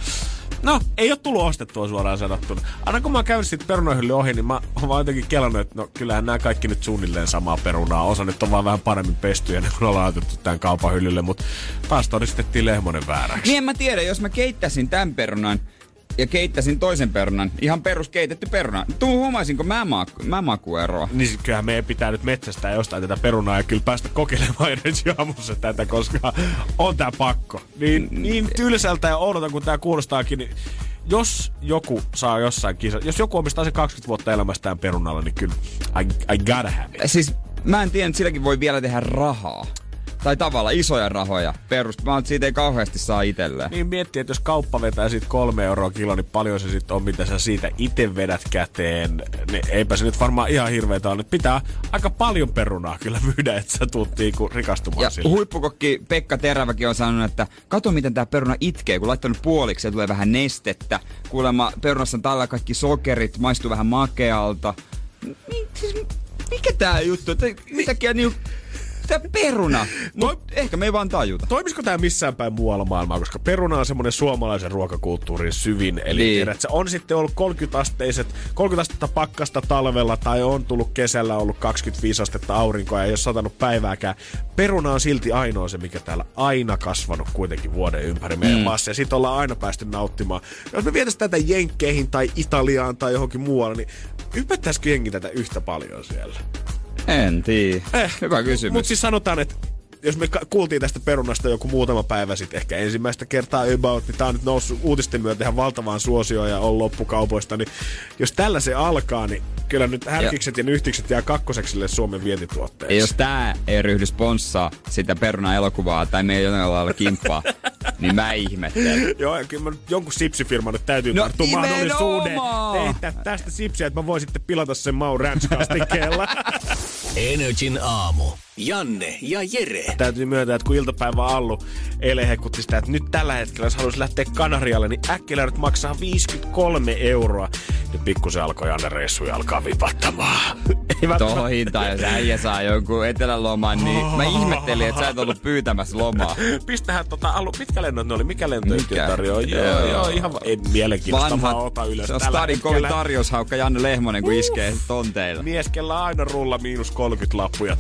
No, ei ole tullut ostettua suoraan sanottuna. Aina kun mä oon käynyt siitä perunoihin ohi, niin mä oon vaan jotenkin kelannut, että no kyllähän nämä kaikki nyt suunnilleen samaa perunaa. Osa nyt on vaan vähän paremmin pesty ennen kuin ollaan laitettu tämän kaupan hyllylle, mutta taas todistettiin lehmonen vääräksi. Niin en mä tiedä, jos mä keittäisin tämän perunan ja keittäisin toisen perunan, ihan perus keitetty peruna. Tuu huomaisinko mä, maku, mä makueroa? Niin sit kyllähän meidän pitää nyt metsästää jostain tätä perunaa ja kyllä päästä kokeilemaan <laughs> edes aamussa tätä, koska on tää pakko. Niin, niin tylsältä ja oudolta kuin tää kuulostaakin, niin jos joku saa jossain kisa, jos joku omistaa se 20 vuotta elämästään perunalla, niin kyllä I, I gotta have it. Siis mä en tiedä, että silläkin voi vielä tehdä rahaa. Tai tavallaan isoja rahoja. Perus, mä siitä ei kauheasti saa itselleen. Niin miettii, että jos kauppa vetää siitä kolme euroa kilo, niin paljon se sitten on, mitä sä siitä itse vedät käteen. Niin eipä se nyt varmaan ihan hirveetä ole. Pitää aika paljon perunaa kyllä myydä, että sä tuut niinku rikastumaan Ja sillä. huippukokki Pekka Teräväkin on sanonut, että kato miten tää peruna itkee, kun laittanut puoliksi ja tulee vähän nestettä. Kuulemma perunassa on tällä kaikki sokerit, maistuu vähän makealta. Siis mikä tää juttu? Mitäkin niinku... Tää peruna. Mut ehkä me ei vaan tajuta. Toimisiko tämä missään päin muualla maailmaa, koska peruna on semmoinen suomalaisen ruokakulttuurin syvin. Eli Niin. tiedät, se on sitten ollut 30 asteiset, 30 astetta pakkasta talvella tai on tullut kesällä ollut 25 astetta aurinkoa ja ei ole satanut päivääkään. Peruna on silti ainoa se, mikä täällä aina kasvanut kuitenkin vuoden ympäri meidän mm. maassa. Ja siitä ollaan aina päästy nauttimaan. Jos me vietäisiin tätä Jenkkeihin tai Italiaan tai johonkin muualle, niin ympättäisikö jengi tätä yhtä paljon siellä? En tiedä. Eh, Hyvä kysymys. Mutta siis sanotaan, että jos me kuultiin tästä perunasta joku muutama päivä sitten, ehkä ensimmäistä kertaa about, niin tää on nyt noussut uutisten myötä ihan valtavaan suosioon ja on loppukaupoista, niin jos tällä se alkaa, niin kyllä nyt härkikset ja, ja nyhtikset jää kakkoseksille Suomen vientituotteeksi. Ja jos tää ei ryhdy sponssaa sitä peruna-elokuvaa tai meidän jollain lailla kimppaa, <laughs> niin mä ihmettelen. Joo, ja kyllä mä nyt jonkun sipsifirman nyt täytyy No, tarttua mahdollisuuden tehdä tästä sipsiä, että mä voin sitten pilata sen maun ranskastikkeella. <laughs> Energin aamu. Janne ja Jere. täytyy myöntää, että kun iltapäivä Allu eilen hekutti sitä, että nyt tällä hetkellä, jos haluaisi lähteä Kanarialle, niin äkkiläydet maksaa 53 euroa. Nyt pikkusen alkoi Janne reissuja alkaa vipattamaan. <laughs> Tuohon hintaan, jos äijä saa jonkun eteläloman, niin mä ihmettelin, että sä et ollut pyytämässä lomaa. Pistähän tota, Allu, mitkä lennot ne oli? Mikä lentoyhtiö tarjoaa? Joo, Joo. joo, ihan va- ei mielenkiintoista vaan ota ylös. se on tällä stadin kovin tarjoushaukka Janne Lehmonen, kun iskee tonteilla. Mies, kellä aina rulla miinus 30 lappuja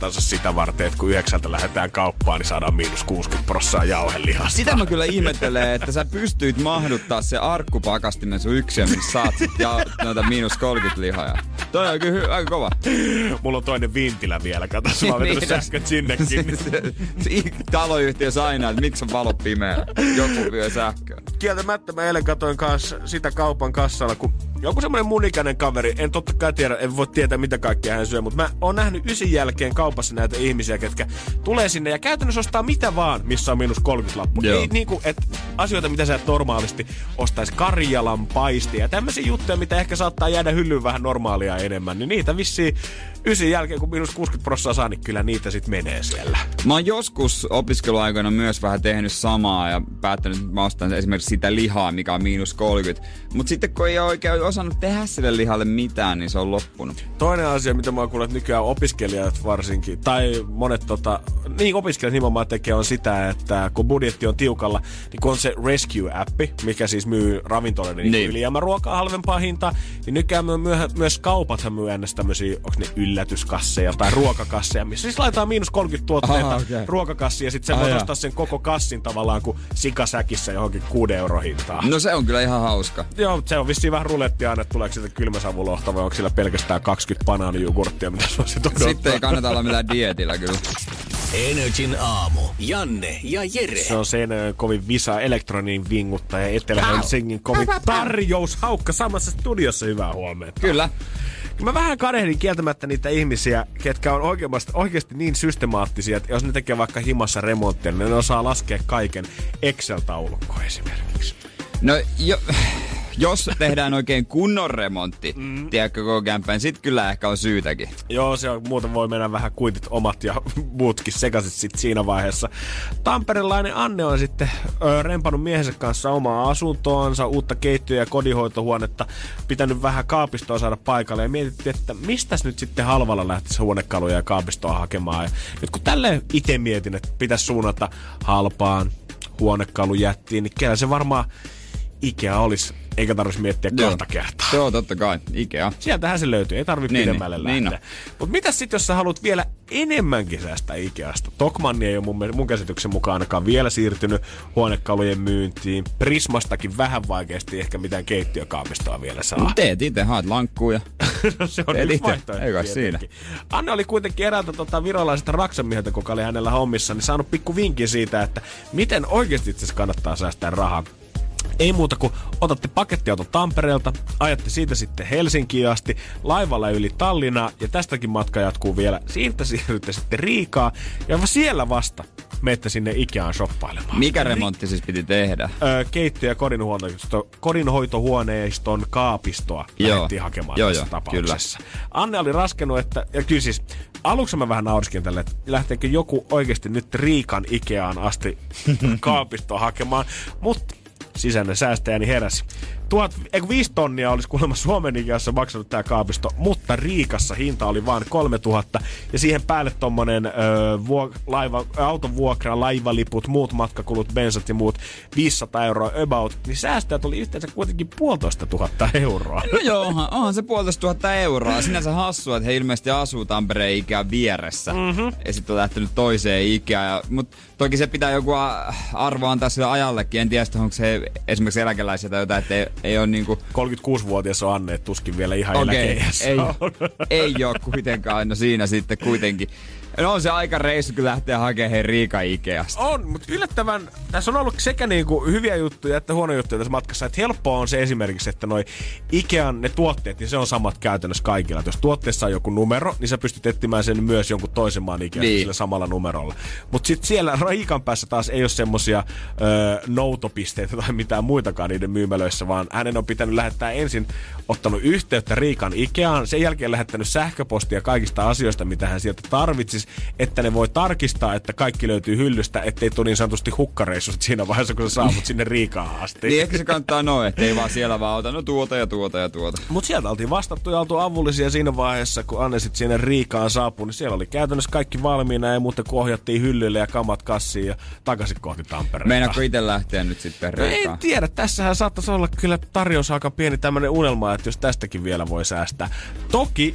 takataskustansa sitä varten, että kun yhdeksältä lähdetään kauppaan, niin saadaan miinus 60 prossaa jauhelihasta. Sitä mä kyllä ihmettelen, että sä pystyit mahduttaa se arkkupakastimen sun yksiö, missä saat sit ja noita miinus 30 lihoja. Toi on kyllä hy- aika kova. Mulla on toinen vintilä vielä, kato, mä oon vetänyt Niin, sähköt sinnekin. niin Taloyhtiössä aina, että miksi on valo pimeä. Joku vyö sähköä. kieltämättä mä eilen katoin kanssa sitä kaupan kassalla, kun joku semmonen mun ikäinen kaveri, en totta kai tiedä, en voi tietää mitä kaikkea hän syö, mutta mä oon nähnyt ysin jälkeen kaupassa näitä ihmisiä, ketkä tulee sinne ja käytännössä ostaa mitä vaan, missä on miinus 30 lappu. Joo. Ei niinku, et asioita, mitä sä et normaalisti ostais Karjalan paistia ja tämmöisiä juttuja, mitä ehkä saattaa jäädä hyllyyn vähän normaalia enemmän, niin niitä vissiin ysin jälkeen, kun miinus 60 prossaa saa, niin kyllä niitä sit menee siellä. Mä oon joskus opiskeluaikoina myös vähän tehnyt samaa ja päättänyt, että mä ostan esimerkiksi sitä lihaa, mikä on miinus 30. Mutta sitten kun ei ole oikein osannut tehdä sille lihalle mitään, niin se on loppunut. Toinen asia, mitä mä oon kuullut, että nykyään opiskelijat varsinkin, tai monet tota, niin opiskelijat nimenomaan tekee, on sitä, että kun budjetti on tiukalla, niin kun on se Rescue-appi, mikä siis myy ravintoloiden niin. Niin. ylijäämäruokaa halvempaa hintaa, niin nykyään myö, myö, myös kaupathan myy ennäs tämmöisiä, onko ne yllätyskasseja tai ruokakasseja, missä siis laitetaan miinus 30 tuotteita Aha, okei. ruokakassiin ja sitten Ai voi ostaa sen koko kassin tavallaan kuin sikasäkissä johonkin 6 euro hintaan. No se on kyllä ihan hauska. Joo, se on vissiin vähän rulettia aina, että tuleeko sieltä kylmäsavulohta vai onko sillä pelkästään 20 banaanijugurttia, mitä se on sit odottaa. Sitten ei kannata olla millään dietillä kyllä. Energin aamu. Janne ja Jere. Se on Seinäjoen kovin visa elektronin vinguttaja Etelä-Helsingin kovin tarjoushaukka samassa studiossa. Hyvää huomenta. Kyllä. Mä vähän kadehdin kieltämättä niitä ihmisiä, ketkä on oikeasti, oikeasti niin systemaattisia, että jos ne tekee vaikka himassa remonttia, niin ne osaa laskea kaiken Excel-taulukkoon esimerkiksi. No jo, jos tehdään oikein kunnon remontti, mm. tiedätkö koko kämpään, sit kyllä ehkä on syytäkin. Joo, se on, muuten voi mennä vähän kuitit omat ja <laughs> muutkin sekaisin sit siinä vaiheessa. Tamperelainen Anne on sitten ö, rempannut miehensä kanssa omaa asuntoansa, uutta keittiö- ja kodinhoitohuonetta, pitänyt vähän kaapistoa saada paikalle ja mietittiin, että mistäs nyt sitten halvalla lähtisi huonekaluja ja kaapistoa hakemaan. Ja nyt kun tälle itse mietin, että pitäisi suunnata halpaan huonekalujättiin, niin kyllä se varmaan Ikea olisi, eikä tarvitsisi miettiä Joo. kahta kertaa. Joo, totta kai. Ikea. Sieltähän se löytyy, ei tarvi Niin, pidemmälle niin, lähteä. niin Niin Mutta mitä sitten, jos sä haluat vielä enemmänkin säästää Ikeasta? Tokmanni ei ole mun, mun käsityksen mukaan ainakaan vielä siirtynyt huonekalujen myyntiin. Prismastakin vähän vaikeasti ehkä mitään keittiökaapistoa vielä saa. Teet itse, haet lankkuja. <laughs> No se on Teet yksi vaihtoehto tietenkin. Anne oli kuitenkin eräältä tota, virolaiselta Raksan mieheltä, kuka oli hänellä hommissa, niin saanut pikku vinkin siitä, että miten oikeasti itse kannattaa säästää rahaa. Ei muuta kuin otatte pakettiauto Tampereelta, ajatte siitä sitten Helsinkiin asti, laivalla yli Tallinnaa ja tästäkin matka jatkuu vielä. Siitä siirrytte sitten Riikaa ja siellä vasta menette sinne Ikeaan shoppailemaan. Mikä remontti siis piti tehdä? Öö, keittiö- ja kodinhuoneisto, kodinhoitohuoneiston kaapistoa Joo. lähdettiin hakemaan Joo, tässä joo, tapauksessa. Anne oli raskenut, että, ja kyllä siis aluksi mä vähän nauriskin tälle, että lähteekö joku oikeasti nyt Riikan Ikeaan asti <laughs> kaapistoa hakemaan, mutta sisäinen säästäjäni heräsi. Tuhat, eikö viisi tonnia olisi kuulemma Suomen Ikeassa maksanut tämä kaapisto, mutta Riikassa hinta oli vain 3000 ja siihen päälle tommonen ö, vuok, laiva, auton vuokra, laivaliput, muut matkakulut, bensat ja muut 500 euroa about, niin säästöjä tuli yhteensä kuitenkin puolitoista tuhatta euroa. No joo, onhan, onhan se puolitoista tuhatta euroa. Sinänsä hassua, että he ilmeisesti asuu Tampereen Ikean vieressä. Mm-hmm. Ja sitten on lähtenyt toiseen Ikeaan. Mutta toki se pitää joku arvo antaa sille ajallekin. En tiedä, onko se esimerkiksi eläkeläisiä tai jotain, että ei, ei ole niinku... 36-vuotias on Anne, tuskin vielä ihan eläkeiässä ei, on. ei ole kuitenkaan. No siinä sitten kuitenkin. No on se aika reissu, kun lähtee hakemaan hei Riika Ikeasta. On, mutta yllättävän, tässä on ollut sekä niinku hyviä juttuja että huonoja juttuja tässä matkassa. Että helppoa on se esimerkiksi, että noi Ikean ne tuotteet, niin se on samat käytännössä kaikilla. Et jos tuotteessa on joku numero, niin sä pystyt etsimään sen myös jonkun toisen maan Ikeasta Niin. sillä samalla numerolla. Mutta sitten siellä Riikan päässä taas ei ole semmosia ö, noutopisteitä tai mitään muitakaan niiden myymälöissä, vaan hänen on pitänyt lähettää ensin ottanut yhteyttä Riikan Ikeaan, sen jälkeen lähettänyt sähköpostia kaikista asioista, mitä hän sieltä tarvitsisi, että ne voi tarkistaa, että kaikki löytyy hyllystä, ettei tule niin sanotusti hukkareissut siinä vaiheessa, kun sä saavut sinne Riikaan asti. Niin ehkä se kannattaa noin, että ei vaan siellä vaan ota, no tuota ja tuota ja tuota. Mutta sieltä oltiin vastattu ja oltu avullisia siinä vaiheessa, kun Anne sitten sinne Riikaan saapui, niin siellä oli käytännössä kaikki valmiina ja muuten kun ohjattiin hyllylle ja kamat kassiin ja takaisin kohti Tampereella. Meinaatko itse lähteä nyt sitten No Riikaan? en tiedä, tässähän saattaisi olla kyllä tarjous aika pieni tämmöinen unelma, että jos tästäkin vielä voi säästää. Toki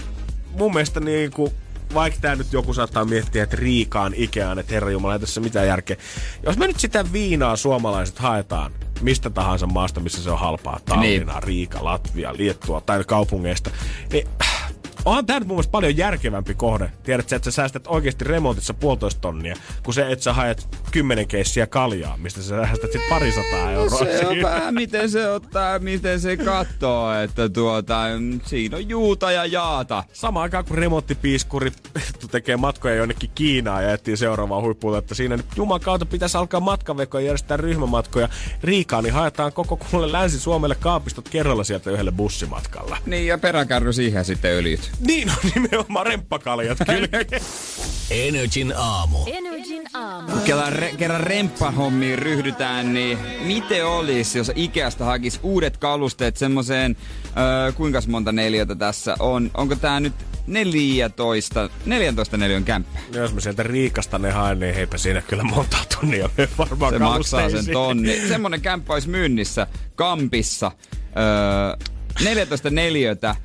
mun mielestä niin kuin vaikka tämä nyt joku saattaa miettiä, että Riikaan Ikeaan, että herra Jumala, ei tässä mitään järkeä. Jos me nyt sitä viinaa suomalaiset haetaan mistä tahansa maasta, missä se on halpaa, Tallinna, niin. Riika, Latvia, Liettua tai kaupungeista, niin onhan tämä nyt mun mielestä paljon järkevämpi kohde. Tiedät sä, että sä säästät oikeasti remontissa puolitoista tonnia, kun se, että sä haet kymmenen keissiä kaljaa, mistä sä säästät sit parisataa euroa. Se on vähän miten se ottaa, miten se katsoo, että tuota, siinä on juuta ja jaata. Samaan aikaan kun remonttipiiskuri <laughs> tekee matkoja jonnekin Kiinaan ja etsii seuraavaa huippuuta, että siinä nyt Juman kautta pitäisi alkaa matkavekoja ja järjestää ryhmämatkoja Riikaan, niin haetaan koko kuule Länsi-Suomelle kaapistot kerralla sieltä yhdelle bussimatkalla. Niin ja peräkärry siihen sitten öljyt. Niin on nimenomaan remppakaljat kyllä. Energin aamu. Energin aamu. Kerran, re, kerran remppahommiin ryhdytään, niin miten olisi, jos Ikeasta hakisi uudet kalusteet semmoiseen, öö, kuinka monta neliötä tässä on? Onko tää nyt 14, 14 neliön kämppä? No jos mä sieltä Riikasta ne haen, niin heipä siinä kyllä monta tunnia me varmaan Se maksaa sen tonni. Semmonen kämppä olisi myynnissä Kampissa. Öö, 14 neliötä.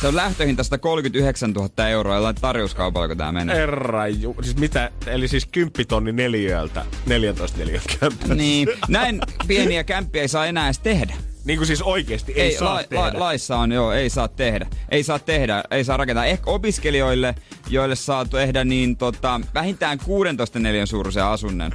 Se on lähtöhinta 139 000 euroa. Jollain tarjouskaupalla, kun tää menee. Herra ju... Siis mitä? Eli siis 10 tonni neliöltä 14 neliön kämpässä. Niin, <laughs> näin pieniä kämppiä ei saa enää edes tehdä. Niin kuin siis oikeesti ei, ei saa la, tehdä. La, laissa on, joo, ei saa tehdä. Ei saa tehdä, ei saa rakentaa. Ehkä opiskelijoille, joille saa tehdä niin tota, vähintään 16 neliön suuruisen asunnon.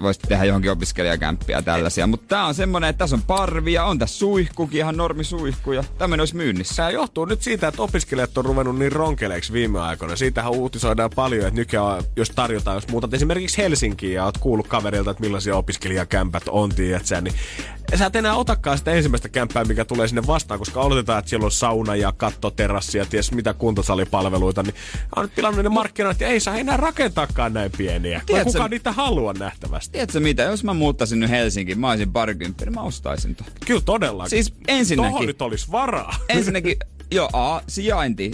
Voisi tehdä johonkin opiskelijakämppiä ja tällaisia. Mutta tää on semmonen, että tässä on parvia, on tässä suihkukin, ihan normi suihku ja tämmönen olisi myynnissä. Tämä johtuu nyt siitä, että opiskelijat on ruvennut niin ronkeleiksi viime aikoina. Siitähän uutisoidaan paljon, että nykyään jos tarjotaan, jos muutat esimerkiksi Helsinkiin ja oot kuullut kaverilta, että millaisia opiskelijakämpät on, tiedät sä, niin sä et enää otakaan sitä ensimmäistä kämppää, mikä tulee sinne vastaan, koska oletetaan, että siellä on sauna ja kattoterassi ja ties mitä kuntosalipalveluita, niin on nyt pilannut ne markkinat ja ei saa enää rakentaakaan näin pieniä. Tiedätkö- kukaan niitä halua nähtävästi. Tiedätkö mitä, jos mä muuttaisin nyt Helsinkiin, mä olisin parikymppinen, mä ostaisin ton. Kyllä todellakin. Siis ensinnäkin- Tohon nyt olisi varaa. <laughs> Ensinnäkin, joo, A, sijainti.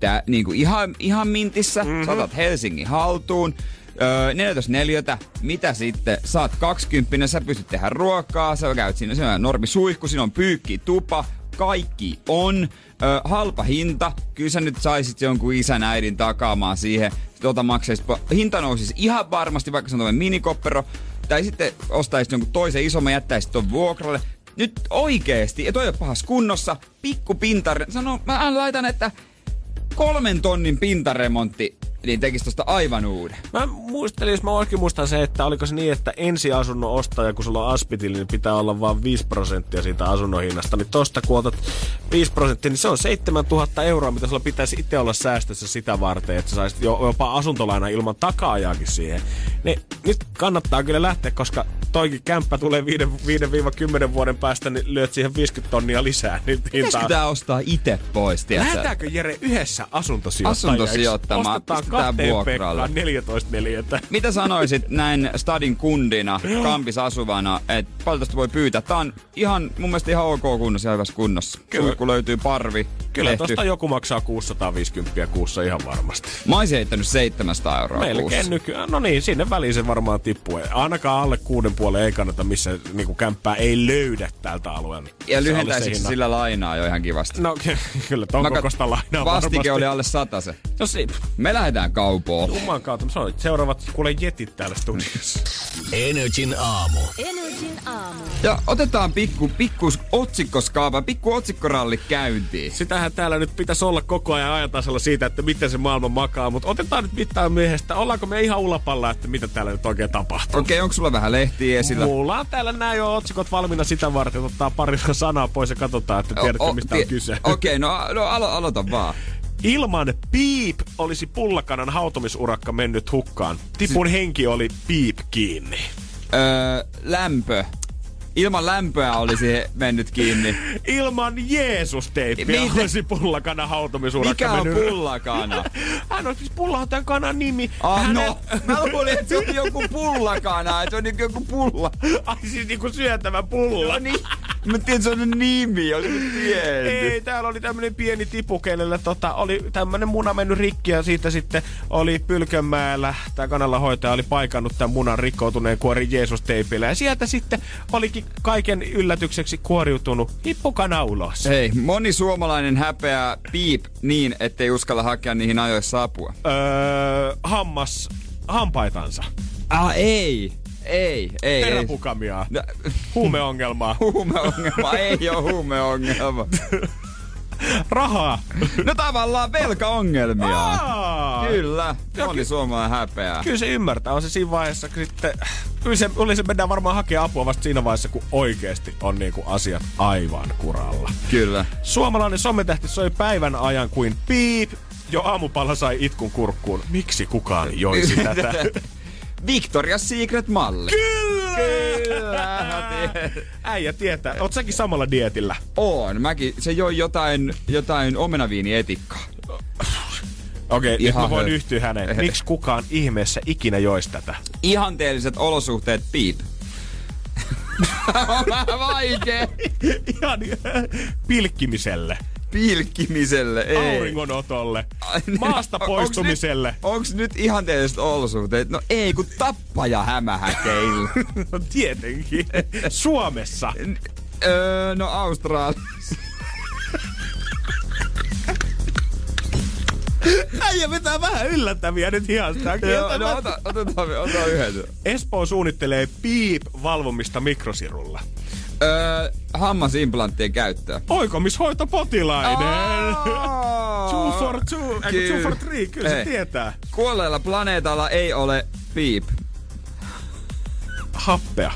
Tää, niinku ihan, ihan mintissä. Mm-hmm. Saatat Helsingin haltuun. Öö, 14 neliötä, mitä sitten? Saat 20, sä pystyt tehdä ruokaa, sä käyt siinä, siinä on normi suihku, siinä on pyykki, tupa, kaikki on. Öö, halpa hinta, kyllä sä nyt saisit jonkun isän äidin takaamaan siihen, tota maksaisit, hinta nousisi ihan varmasti, vaikka se on minikoppero, tai sitten ostaisit jonkun toisen isomman, jättäisit ton vuokralle, nyt oikeesti, ja toi ei ole pahassa kunnossa, pikku pintare, sano, mä laitan, että kolmen tonnin pintaremontti niin tekisi tosta aivan uuden. Mä muistelin, jos mä oikein muistan se, että oliko se niin, että ensiasunnon ostaja, kun sulla on aspitili, niin pitää olla vain 5 prosenttia siitä asunnon hinnasta. Niin tosta kun otat 5 prosenttia, niin se on 7000 euroa, mitä sulla pitäisi itse olla säästössä sitä varten, että sä saisit jo, jopa asuntolaina ilman takaajaakin siihen. Niin nyt kannattaa kyllä lähteä, koska toikin kämppä tulee 5-10 vuoden päästä, niin lyöt siihen 50 tonnia lisää. Niin Pitäisikö hintaa. tää ostaa itse pois, tiedätkö? Lähdetäänkö Jere yhdessä asuntosijoittajaksi? Asuntosijoittamaan. Ostetaan Pistetään vuokralle. Pekkaan 14 neliötä. <laughs> Mitä sanoisit näin stadin kundina, kampis asuvana, että paljon tästä voi pyytää? Tää on ihan, mun mielestä ihan ok kunnossa ja hyvässä kunnossa. Kyllä. Kun löytyy parvi, Kyllä tehty. tosta joku maksaa 650 kuussa ihan varmasti. Mä oisin heittänyt 700 euroa kuussa. Melkein nykyään. No niin, sinne väliin se varmaan tippuu. Ainakaan alle kuuden puolen ei kannata, missä niinku kämppää ei löydä tältä alueelta. Ja lyhentäisikö sillä lainaa jo ihan kivasti? No <laughs> kyllä, ton Mä kokoista lainaa Vastike varmasti. oli alle se. No si- Me lähdetään kaupoon. Juman kautta. Mä sanoin, että seuraavat kuule jetit täällä studiossa. Energin aamu. Energin aamu. Ja otetaan pikku, pikku otsikkoskaava, pikku otsikkoralli käyntiin. Sitähän täällä nyt pitäisi olla koko ajan ajantasalla siitä, että miten se maailma makaa, mutta otetaan nyt mitään miehestä. Ollaanko me ihan ulapalla, että mitä täällä nyt oikein tapahtuu? Okei, onko sulla vähän lehtiä esillä? Mulla on täällä nämä jo otsikot valmiina sitä varten, että ottaa pari sanaa pois ja katsotaan, että tiedätte O- o- mistä on kyse. Okei, no, no alo, aloita vaan. <laughs> Ilman piip olisi pullakanan hautomisurakka mennyt hukkaan. Tipun henki oli piip kiinni. Öö, lämpö. Ilman lämpöä olisi mennyt kiinni. Ilman Jeesus-teippiä Miten? olisi pullakanan hautomisurakka Mikä on mennyt... pullakana? <laughs> Hän on siis pulla on tämän kanan nimi. Ah, Hänen- no, mä luulin, että se on joku pullakana, että se on niinku joku pulla. Ai siis niinku syötävä pulla. No niin, mä tiedän, se on nimi, tiennyt. Ei, täällä oli tämmönen pieni tipu, kenelle tota, oli tämmönen muna mennyt rikki ja siitä sitten oli Pylkönmäellä, tämä kanallahoitaja oli paikannut tämän munan rikkoutuneen kuorin Jeesus-teipillä. Ja sieltä sitten olikin kaiken yllätykseksi kuoriutunut hippukana ulos. Hei, moni suomalainen häpeää piip niin, ettei uskalla hakea niihin ajoissa apua. Öö, hammas hampaitansa. Ah, ei. Ei, ei, ei. Teräpukamia. No, Huumeongelmaa. <laughs> huumeongelma, ei ole huumeongelma. Rahaa. No tavallaan velkaongelmia. Aa! Kyllä, moni suomalainen häpeää. Kyllä se ymmärtää. On se siinä vaiheessa kun sitten... Kyllä se, oli se mennään varmaan hakea apua vasta siinä vaiheessa, kun oikeasti on niinku asiat aivan kuralla. Kyllä. Suomalainen sometähti soi päivän ajan kuin piip. Jo aamupala sai itkun kurkkuun. Miksi kukaan joisi tätä? <laughs> Victoria's Secret-malli. Kyllä! Kyllä. Äijä tietää. Oot säkin samalla dietillä? On, mäkin. Se joi jotain, jotain omenaviinietikkaa. Okei, okay, nyt mä voin yhtyä häneen. <laughs> Miksi kukaan ihmeessä ikinä joisi tätä? Ihanteelliset olosuhteet piip. on <laughs> <laughs> vähän vaikee. Ihan pilkkimiselle, Pilkkimiselle, ei. auringonotolle, Ai niin, maasta onks poistumiselle. Nyt, onks nyt ihanteelliset olosuhteet? No ei, kun tappaja hämähäkeillä. <laughs> No tietenkin. Suomessa. öö, no Australiassa. <laughs> Äijä vetää vähän yllättäviä nyt hihasta. Joo, no ota, otetaan, ota yhden. Espoo suunnittelee piip-valvomista mikrosirulla. Öö, hammasimplanttien käyttöä. Oikomishoito potilainen. Two for two, kun two for three, kyllä se Ei. tietää. Kuolleella planeetalla ei ole piip. Happea,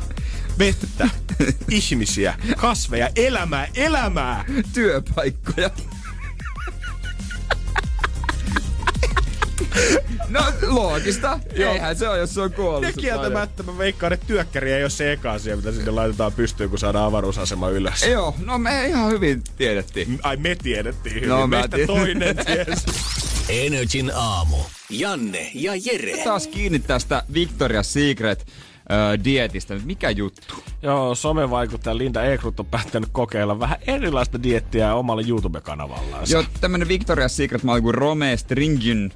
vettä, <laughs> ihmisiä, kasveja, elämää, elämää. Työpaikkoja. No loogista. Joo. Eihän se ole, jos se on kuollut. Ja kieltämättä mä veikkaan, että työkkäri ei ole se eka asia, mitä sinne laitetaan pystyyn, kun saadaan avaruusasema ylös. Joo, no me ihan hyvin tiedettiin. Ai me tiedettiin hyvin, No, mä meistä tiedän. toinen tiesi. <laughs> Energin aamu. Janne ja Jere. Taas kiinni tästä Victoria's Secret ö, dietistä. Mikä juttu? Joo, somevaikuttaja Linda Ekrut on päättänyt kokeilla vähän erilaista diettiä omalla YouTube-kanavallaan. Joo, tämmönen Victoria's Secret malli kuin Rome Stringin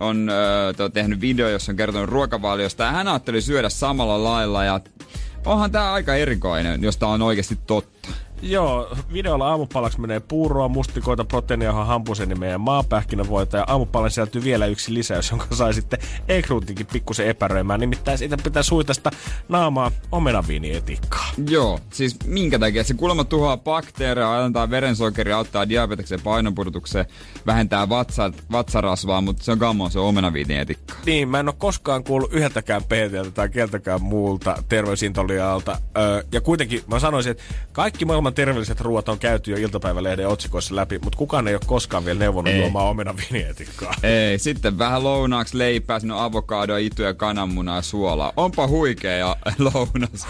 on to, tehnyt video, jossa on kertonut ruokavaliosta. Ja hän ajatteli syödä samalla lailla ja onhan tää aika erikoinen, jos tää on oikeasti totta. Joo, videolla aamupalaksi menee puuroa, mustikoita, proteiiniahan, hampusen ja meidän maapähkinävoita. Ja aamupalan sisältyy vielä yksi lisäys, jonka sai sitten ekruutinkin pikkusen epäröimään. Nimittäin siitä pitää suitasta naamaa omenaviinietikkaa. Joo, siis minkä takia? Se kuulemma tuhoaa bakteereja, alentaa verensokeria, auttaa diabeteksen painonpudotukseen, vähentää vatsa, vatsarasvaa, mutta se on kammo, se on omenaviinietikka. Niin, mä en ole koskaan kuullut yhdeltäkään PTltä tai keltäkään muulta terveysintolialta. Öö, ja kuitenkin mä sanoisin, että kaikki maailman terveelliset ruoat on käyty jo iltapäivälehden otsikoissa läpi, mutta kukaan ei ole koskaan vielä neuvonut Ei. juomaan omenaviinietikkaa. <laughs> Ei, sitten vähän lounaaksi leipää, sinne avokadoa, ituja, kananmunaa ja suolaa. Onpa huikea <laughs> lounas.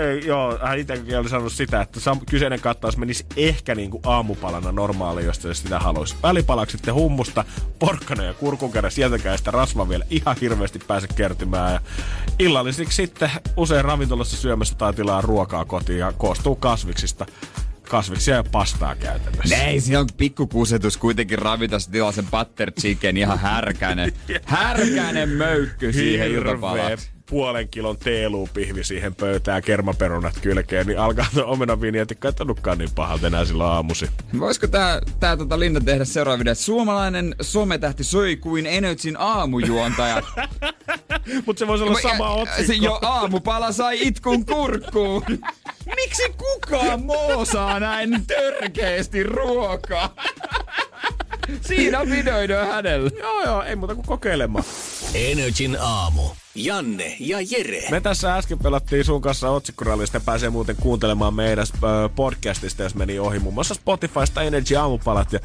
Ei, joo, hän itsekin oli sanonut sitä, että sam- kyseinen kattaus menisi ehkä niinku aamupalana normaali, jos te sitä haluaisi. Välipalaksi sitten hummusta, porkkana ja kurkunkärä, sieltäkään sitä rasvaa vielä ihan hirveästi pääse kertymään. Ja illallisiksi sitten usein ravintolassa syömässä tai tilaa ruokaa kotiin ja koostuu kasviksista. Kasviksia ja pastaa käytännössä. Ei, siinä on pikkukusetus kuitenkin ravitas tilaa sen butter chicken ihan härkänen. <laughs> Härkänen möykky siihen iltapalaksi. Puolen kilon teelupihvi siihen pöytään, kermaperunat kylkeen, niin alkaa tuo omenaviinietikka ei tunnukaan niin pahalta enää silloin aamusi. Voisiko tää, tää tota Linda tehdä seuraava video? Suomalainen sometähti söi kuin Energyn aamujuontaja. <laughs> Mutta se voisi olla sama otsikko. Se jo aamupala sai itkun kurkkuun. <laughs> Miksi kukaan moosaa näin törkeästi ruokaa? Siinä videoidaan hänellä. Joo, joo, ei muuta kuin kokeilemaan. Energin aamu. Janne ja Jere. Me tässä äsken pelattiin sun kanssa otsikkorallista ja pääsee muuten kuuntelemaan meidän podcastista, jos meni ohi. Muun muassa Spotifysta Energy aamupalat. Ja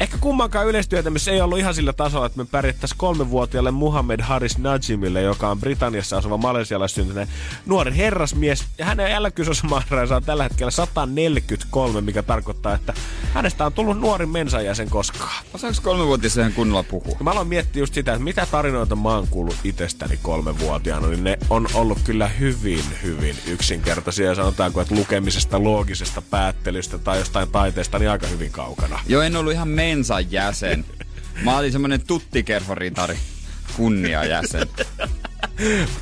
ehkä kummankaan yleistyötämme ei ollut ihan sillä tasolla, että me pärjättäisiin kolmenvuotiaalle Muhammed Haris Najimille, joka on Britanniassa asuva malesialainen syntyinen nuori herrasmies. Ja hänen eläkysosamaareensa on tällä hetkellä 143, mikä tarkoittaa, että hänestä on tullut nuorin mensajäsen koskaan. Osaako kolmevuotiaisen kunnolla puhua? Ja Mä aloin miettiä just sitä, että mitä tarinoita mä oon kuullut itsestäni kolmevuotiaana, niin ne on ollut kyllä hyvin, hyvin yksinkertaisia. Sanotaanko, että lukemisesta, loogisesta päättelystä tai jostain taiteesta, niin aika hyvin kaukana. Joo, en ollut ihan mensan jäsen. Mä olin semmonen tuttikerhoritari kunniajäsen.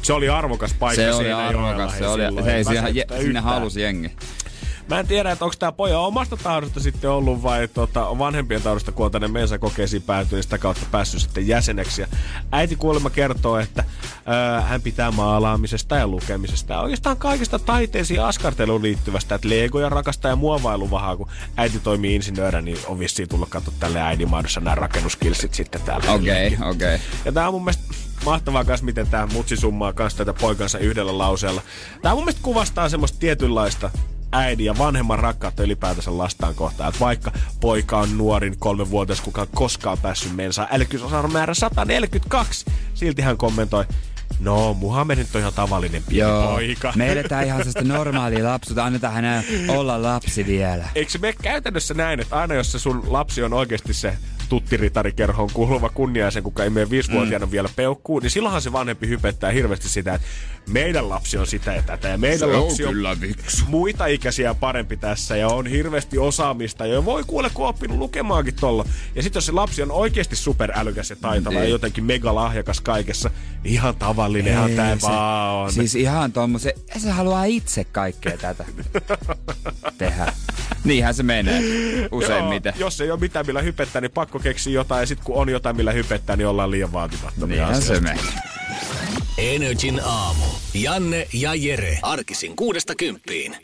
Se oli arvokas paikka Se oli siinä arvokas, se oli, hei, ei sinne halusi jengi. Mä en tiedä, että onko tämä poja omasta tahdosta sitten ollut vai tota, vanhempien tahdosta, kun on tänne mensa kokeisiin päätynyt, niin sitä kautta päässyt sitten jäseneksi. Ja äiti kuulemma kertoo, että öö, hän pitää maalaamisesta ja lukemisesta ja oikeastaan kaikista taiteisiin askarteluun liittyvästä, että legoja rakastaa ja muovailuvahaa, kun äiti toimii insinöörä, niin on vissiin tullut katsoa tälle äidin mahdossa nämä rakennuskilsit sitten täällä. Okei, okay, okei. Okay. Ja tää on mun mielestä mahtavaa kans, miten tää mutsi summaa kans tätä poikansa yhdellä lauseella. Tää mun mielestä kuvastaa semmoista tietynlaista äidin ja vanhemman rakkautta ylipäätänsä lastaan kohtaan. Että vaikka poika on nuorin kolmenvuotias, kuka on koskaan päässyt mensaan älykkysosan määrä 142, silti hän kommentoi, No, Muhammed nyt on ihan tavallinen pieni Joo, poika. me eletään ihan sellaista normaalia lapsuutta, annetaan hänen olla lapsi vielä. Eikö se mene käytännössä näin, että aina jos se sun lapsi on oikeasti se tuttiritarikerhoon kuuluva kunniaisen, kuka ei mene viisivuotiaana mm. vielä peukkuu, niin silloinhan se vanhempi hypettää hirveästi sitä, että meidän lapsi on sitä ja tätä ja meidän Se on lapsi on kyllä viksu. muita ikäisiä parempi tässä ja on hirveästi osaamista ja voi kuule, kun on oppinut lukemaankin tolla. Ja sitten jos se lapsi on oikeasti superälykäs ja taitava ja Niin. jotenkin megalahjakas kaikessa, niin ihan tavallinenhan Ei, tämä se- vaan on. Siis ihan tommosen, se haluaa itse kaikkea tätä <laughs> tehdä. Niinhän se menee useimmiten. Joo, jos ei ole mitään millä hypettää, niin pakko keksiä jotain. Ja sitten kun on jotain millä hypettää, niin ollaan liian vaatimattomia Niinhän se asioista. menee. Energin aamu. Janne ja Jere. Arkisin kuudesta kymppiin.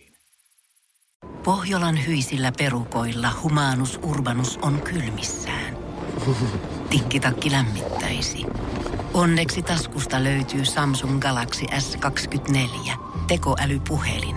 Pohjolan hyisillä perukoilla humanus urbanus on kylmissään. Tikkitakki lämmittäisi. Onneksi taskusta löytyy Samsung Galaxy S24 tekoälypuhelin.